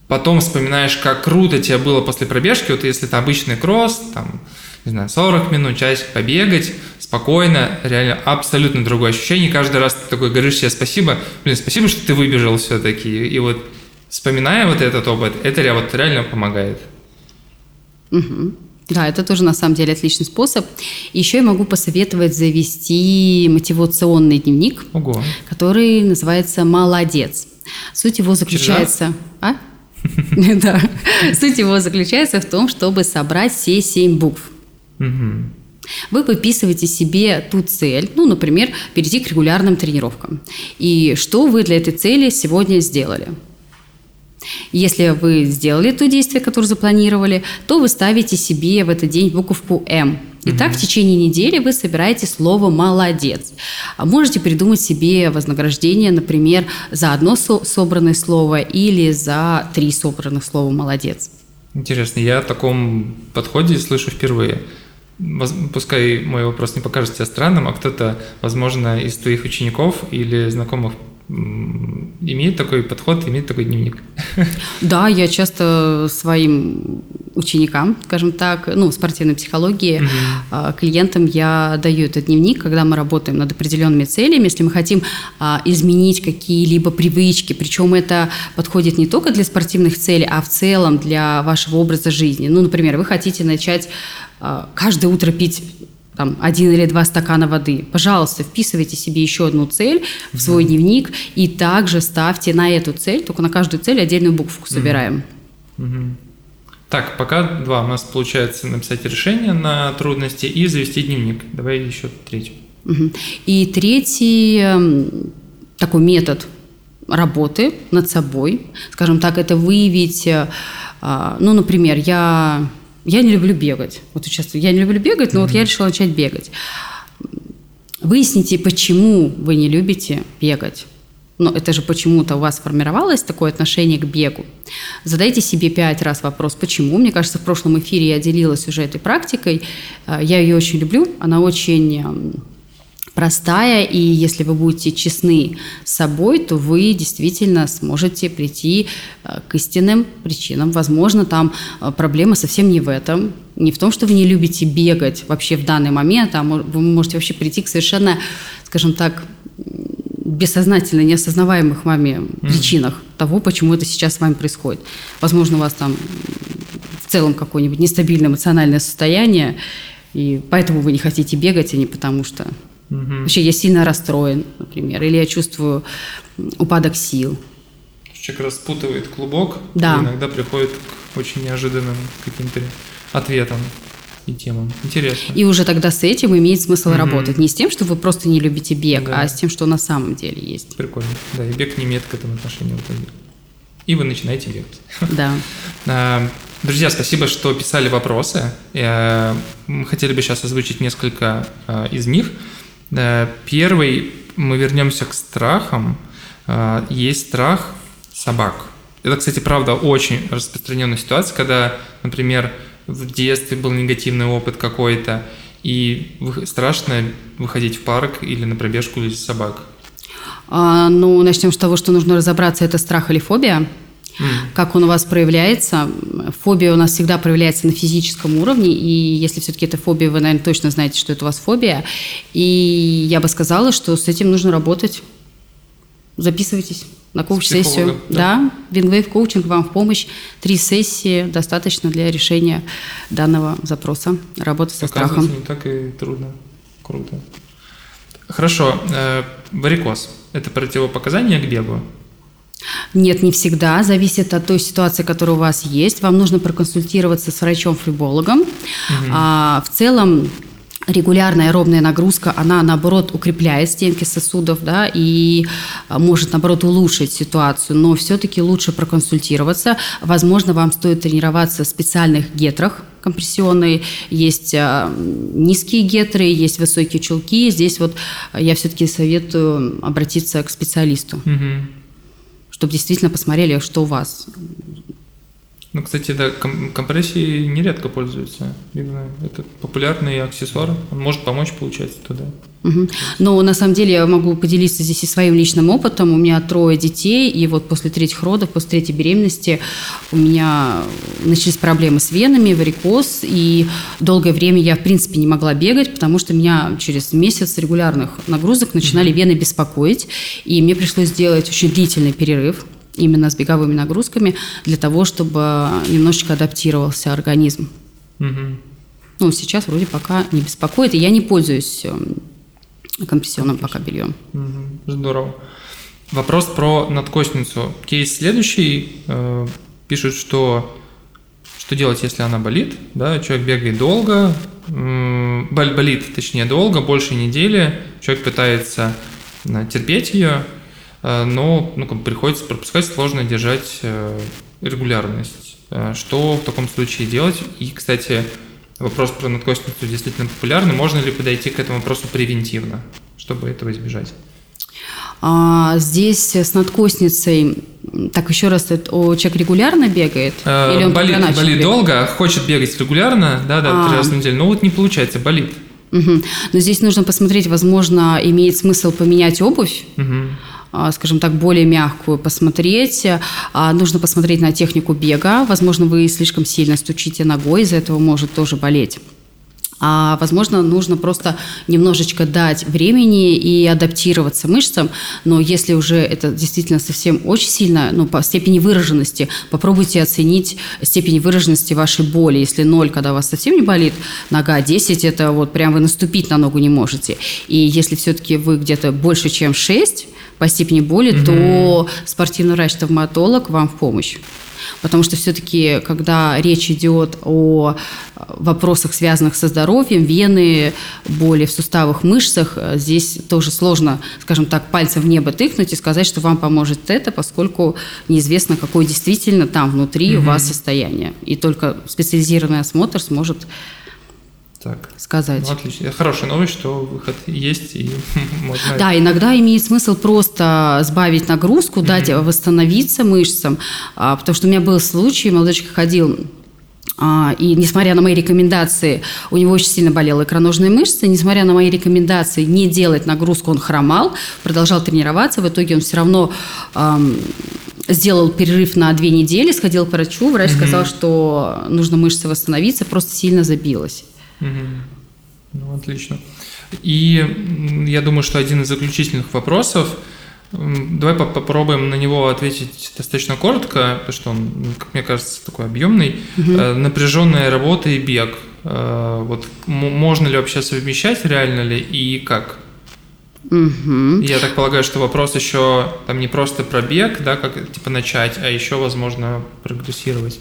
потом вспоминаешь, как круто тебе было после пробежки, вот если это обычный кросс, там, не знаю, 40 минут, часик побегать, спокойно, реально абсолютно другое ощущение. Каждый раз ты такой говоришь себе спасибо, блин, спасибо, что ты выбежал все-таки. И вот вспоминая вот этот опыт, это вот реально помогает. Угу. Да, это тоже на самом деле отличный способ. Еще я могу посоветовать завести мотивационный дневник, Ого. который называется «Молодец». Суть его заключается... А? Да. Суть его заключается в том, чтобы собрать все семь букв. Вы выписываете себе ту цель, ну, например, перейти к регулярным тренировкам. И что вы для этой цели сегодня сделали – если вы сделали то действие, которое запланировали, то вы ставите себе в этот день буковку «М». И угу. так в течение недели вы собираете слово «молодец». А можете придумать себе вознаграждение, например, за одно собранное слово или за три собранных слова «молодец». Интересно, я о таком подходе слышу впервые. Пускай мой вопрос не покажется странным, а кто-то, возможно, из твоих учеников или знакомых имеет такой подход, имеет такой дневник. Да, я часто своим ученикам, скажем так, ну, спортивной психологии, угу. клиентам я даю этот дневник, когда мы работаем над определенными целями, если мы хотим а, изменить какие-либо привычки, причем это подходит не только для спортивных целей, а в целом для вашего образа жизни. Ну, например, вы хотите начать каждое утро пить там, один или два стакана воды. Пожалуйста, вписывайте себе еще одну цель в свой дневник и также ставьте на эту цель, только на каждую цель отдельную букву собираем. Так, пока два. У нас получается написать решение на трудности и завести дневник. Давай еще третью. И третий эм, такой метод работы над собой, скажем так, это выявить, э, а, ну, например, я я не люблю бегать. Вот сейчас я не люблю бегать, но mm-hmm. вот я решила начать бегать. Выясните, почему вы не любите бегать. Но это же почему-то у вас сформировалось такое отношение к бегу. Задайте себе пять раз вопрос, почему. Мне кажется, в прошлом эфире я делилась уже этой практикой. Э, я ее очень люблю. Она очень простая, и если вы будете честны с собой, то вы действительно сможете прийти э, к истинным причинам. Возможно, там э, проблема совсем не в этом, не в том, что вы не любите бегать вообще в данный момент, а вы можете вообще прийти к совершенно, скажем так, бессознательно неосознаваемых вами причинах mm. того, почему это сейчас с вами происходит. Возможно, у вас там в целом какое-нибудь нестабильное эмоциональное состояние, и поэтому вы не хотите бегать, а не потому что Угу. Вообще я сильно расстроен, например, или я чувствую упадок сил. Человек распутывает клубок, да. и иногда приходит к очень неожиданным каким-то ответам и темам. Интересно. И уже тогда с этим имеет смысл mm работать. Не с тем, что вы просто не любите бег, да. а с тем, что на самом деле есть. Прикольно. Да, и бег не имеет к этому отношения. И вы начинаете бегать. Да. А, друзья, спасибо, что писали вопросы. Мы хотели бы сейчас озвучить несколько а, из них. Первый, мы вернемся к страхам. А, есть страх собак. Это, кстати, правда, очень распространенная ситуация, когда, например, в детстве был негативный опыт какой-то, И страшно выходить в парк или на пробежку или собак? А, ну, начнем с того, что нужно разобраться, это страх или фобия. Как он у вас проявляется? Фобия у нас всегда проявляется на физическом уровне, и если все-таки это фобия, вы, наверное, точно знаете, что это у вас фобия. И я бы сказала, что с этим нужно работать. Записывайтесь на коуч-сессию. Да, да Wingwave коучинг вам в помощь. Три сессии достаточно для решения данного запроса, работы со страхом. не так и трудно. Круто. Хорошо. Э, варикоз – это противопоказание к бегу? Нет, не всегда. Зависит от той ситуации, которая у вас есть. Вам нужно проконсультироваться с врачом-флебологом. Угу. А, в целом регулярная аэробная нагрузка, она, наоборот, укрепляет стенки сосудов, да, и а, может, наоборот, улучшить ситуацию, но все-таки лучше проконсультироваться. Возможно, вам стоит тренироваться в специальных гетрах, компрессионные, есть а, низкие гетры, есть высокие чулки. Здесь вот я все-таки советую обратиться к специалисту, угу. Чтобы действительно посмотрели, что у вас. Ну, кстати, да, компрессии нередко пользуются. Видно, это популярный аксессуар. Он может помочь, получается, туда. Угу. Но на самом деле я могу поделиться здесь и своим личным опытом. У меня трое детей, и вот после третьих родов, после третьей беременности у меня начались проблемы с венами, варикоз, и долгое время я, в принципе, не могла бегать, потому что меня через месяц регулярных нагрузок начинали вены беспокоить, и мне пришлось сделать очень длительный перерыв именно с беговыми нагрузками для того, чтобы немножечко адаптировался организм. Угу. Ну, сейчас вроде пока не беспокоит, и я не пользуюсь эм, компрессионным пока бельем. Угу. Здорово. Вопрос про надкостницу. Кейс следующий. Э, пишут, что что делать, если она болит. Да? Человек бегает долго, болит, точнее, долго, больше недели. Человек пытается э, терпеть ее, Э, но ну, как приходится пропускать, сложно держать э, регулярность. Э, что в таком случае делать? И, кстати, вопрос про надкостницу действительно популярный. Можно ли подойти к этому вопросу превентивно, чтобы этого избежать? А, здесь с надкостницей, так еще раз, человек регулярно бегает? А, или он болит болит долго, хочет бегать регулярно, да, да, а. три раза в неделю, но вот не получается, болит. Угу. Но здесь нужно посмотреть, возможно, имеет смысл поменять обувь. Угу скажем так, более мягкую посмотреть. А, нужно посмотреть на технику бега. Возможно, вы слишком сильно стучите ногой, из-за этого может тоже болеть. А, возможно, нужно просто немножечко дать времени и адаптироваться мышцам, но если уже это действительно совсем очень сильно, ну, по степени выраженности, попробуйте оценить степень выраженности вашей боли. Если 0, когда у вас совсем не болит нога, 10 – это вот прям вы наступить на ногу не можете. И если все-таки вы где-то больше, чем 6, по степени боли, угу. то спортивный врач-травматолог вам в помощь. Потому что все-таки, когда речь идет о вопросах, связанных со здоровьем, вены, боли в суставах, мышцах, здесь тоже сложно, скажем так, пальцем в небо тыкнуть и сказать, что вам поможет это, поскольку неизвестно, какое действительно там внутри угу. у вас состояние. И только специализированный осмотр сможет так. сказать. Ну, отлично. Хорошая новость, что выход есть и можно... Да, иногда имеет смысл просто сбавить нагрузку, дать mm-hmm. восстановиться мышцам, а, потому что у меня был случай, молодой человек ходил а, и несмотря на мои рекомендации, у него очень сильно болела икроножная мышца. Несмотря на мои рекомендации не делать нагрузку, он хромал, продолжал тренироваться. В итоге он все равно эм, сделал перерыв на две недели, сходил к врачу. Врач mm-hmm. сказал, что нужно мышце восстановиться, просто сильно забилась. Ну, отлично. И я думаю, что один из заключительных вопросов, давай попробуем на него ответить достаточно коротко, потому что он, как мне кажется, такой объемный. Угу. Напряженная работа и бег. Э, вот можно ли вообще совмещать, реально ли и как? Угу. Я так полагаю, что вопрос еще там не просто про бег, да, как типа начать, а еще, возможно, прогрессировать.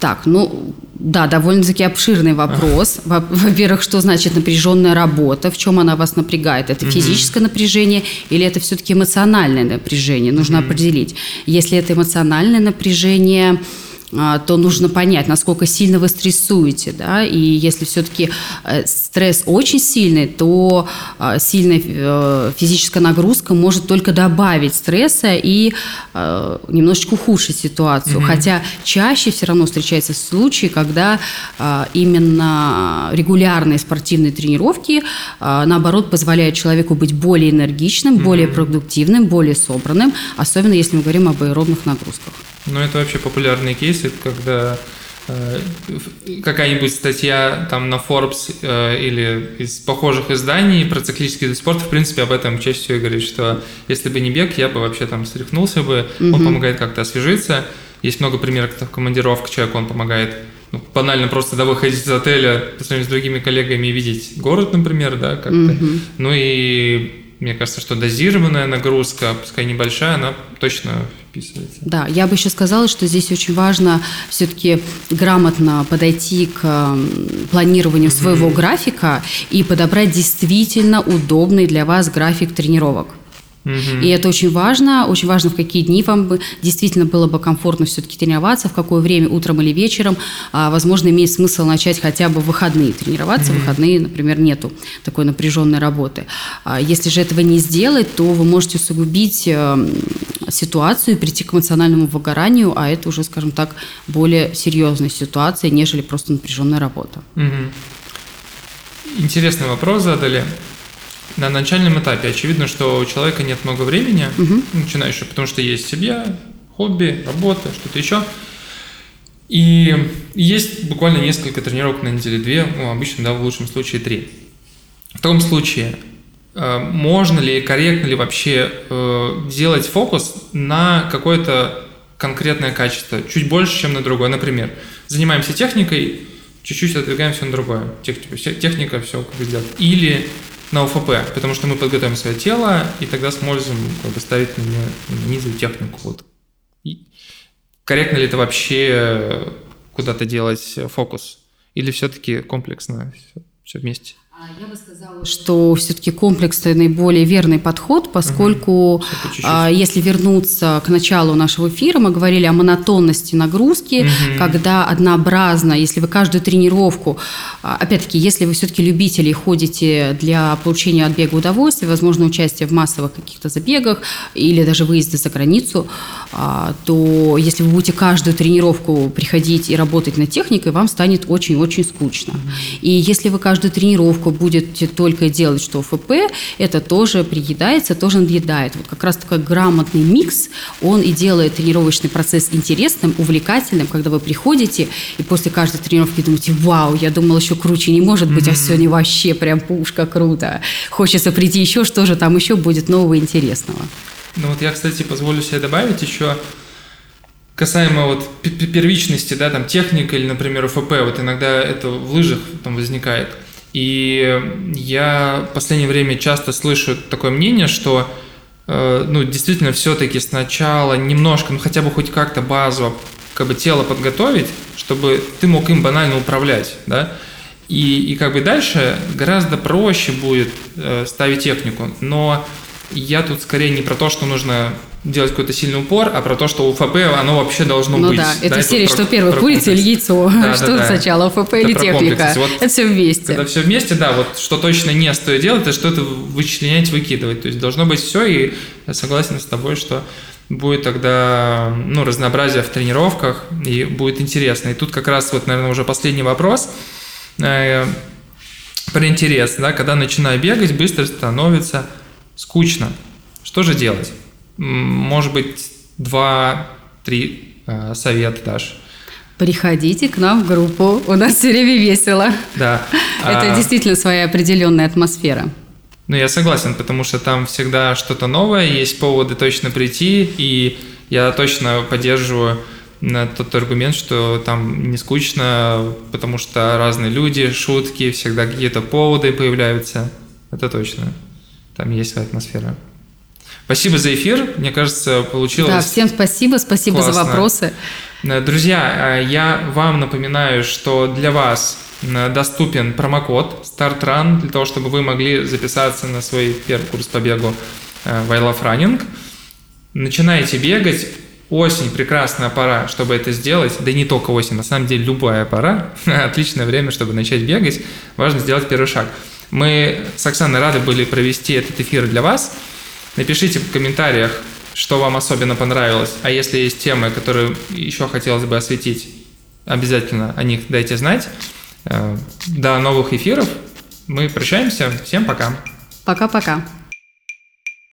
Так, ну да, довольно-таки обширный вопрос. Во-первых, что значит напряженная работа, в чем она вас напрягает? Это физическое напряжение или это все-таки эмоциональное напряжение? Нужно определить. Если это эмоциональное напряжение, то нужно понять, насколько сильно вы стрессуете, да, и если все-таки э, стресс очень сильный, то а, сильная э, физическая нагрузка может только добавить стресса и э, немножечко ухудшить ситуацию, mm-hmm. хотя чаще все равно встречаются случаи, когда а, именно регулярные спортивные тренировки, наоборот, позволяют человеку быть более энергичным, mm-hmm. более продуктивным, более собранным, особенно если мы говорим об аэробных нагрузках. Ну, это вообще популярный кейс, когда э, какая-нибудь статья там на Forbes э, или из похожих изданий про циклический вид спорта, в принципе, об этом чаще всего говорит, что если бы не бег, я бы вообще там стряхнулся бы, mm-hmm. он помогает как-то освежиться. Есть много примеров, как командировка человеку, он помогает ну, банально просто да, выходить из отеля по сравнению с другими коллегами и видеть город, например, да, как-то. Mm-hmm. Ну и мне кажется, что дозированная нагрузка, пускай небольшая, она точно вписывается. Да, я бы еще сказала, что здесь очень важно все-таки грамотно подойти к планированию своего mm-hmm. графика и подобрать действительно удобный для вас график тренировок. И это очень важно. Очень важно, в какие дни вам бы действительно было бы комфортно все-таки тренироваться, в какое время, утром или вечером. А, возможно, имеет смысл начать хотя бы в выходные тренироваться. В выходные, например, нету такой напряженной работы. А, если же этого не сделать, то вы можете усугубить э, ситуацию и прийти к эмоциональному выгоранию, а это уже, скажем так, более серьезная ситуация, нежели просто напряженная работа. Интересный вопрос задали на начальном этапе очевидно, что у человека нет много времени, угу. начинающего, потому что есть семья, хобби, работа, что-то еще. И есть буквально несколько тренировок на неделе, две, ну, обычно, да, в лучшем случае три. В том случае, э, можно ли, корректно ли вообще э, делать фокус на какое-то конкретное качество, чуть больше, чем на другое. Например, занимаемся техникой, чуть-чуть отодвигаем все на другое. Техника все как сделать. Или на ОФП, потому что мы подготовим свое тело, и тогда сможем как бы, ставить на, низовую технику. Вот. И корректно ли это вообще куда-то делать фокус? Или все-таки комплексно все, все вместе? А я бы сказала, что все-таки комплекс это наиболее верный подход, поскольку угу. а, если вернуться к началу нашего эфира, мы говорили о монотонности нагрузки, угу. когда однообразно, если вы каждую тренировку, а, опять-таки, если вы все-таки любители ходите для получения от бега удовольствия, возможно, участие в массовых каких-то забегах или даже выезды за границу, то если вы будете каждую тренировку приходить и работать над техникой, вам станет очень-очень скучно. Угу. И если вы каждую тренировку вы будете только делать, что ФП, это тоже приедается, тоже надъедает. Вот как раз такой грамотный микс, он и делает тренировочный процесс интересным, увлекательным, когда вы приходите и после каждой тренировки думаете, вау, я думал, еще круче не может быть, mm-hmm. а сегодня вообще прям пушка, круто. Хочется прийти еще, что же там еще будет нового интересного. Ну вот я, кстати, позволю себе добавить еще касаемо вот первичности, да, там техника или, например, УФП, вот иногда это в лыжах там возникает – и я в последнее время часто слышу такое мнение, что э, ну, действительно все-таки сначала немножко, ну хотя бы хоть как-то базово как бы тело подготовить, чтобы ты мог им банально управлять, да, и, и как бы дальше гораздо проще будет э, ставить технику. Но я тут скорее не про то, что нужно делать какой-то сильный упор, а про то, что УФП, оно вообще должно ну быть. Ну да, это да, серия, что первое, курица или яйцо, да, что да, сначала, УФП или техника, вот это все вместе. Когда все вместе, да, вот что точно не стоит делать, это что это вычленять, выкидывать, то есть должно быть все, и я согласен с тобой, что будет тогда ну, разнообразие в тренировках, и будет интересно. И тут как раз вот, наверное, уже последний вопрос э, про интерес, да, когда начинаю бегать, быстро становится скучно. Что же делать? Может быть, два-три э, совета дашь? Приходите к нам в группу, у нас все время весело. Да. Это а... действительно своя определенная атмосфера. Ну, я согласен, потому что там всегда что-то новое, есть поводы точно прийти, и я точно поддерживаю на тот аргумент, что там не скучно, потому что разные люди, шутки, всегда какие-то поводы появляются. Это точно. Там есть своя атмосфера. Спасибо за эфир. Мне кажется, получилось. Да, всем спасибо, спасибо классно. за вопросы. Э, друзья, э, я вам напоминаю, что для вас э, доступен промокод StartRun для того, чтобы вы могли записаться на свой первый курс по бегу в I Love Running. Начинаете бегать, Осень – прекрасная пора, чтобы это сделать. Да и не только осень, на самом деле любая пора. Отличное время, чтобы начать бегать. Важно сделать первый шаг. Мы с Оксаной рады были провести этот эфир для вас. Напишите в комментариях, что вам особенно понравилось. А если есть темы, которые еще хотелось бы осветить, обязательно о них дайте знать. Э, до новых эфиров. Мы прощаемся. Всем пока. Пока-пока.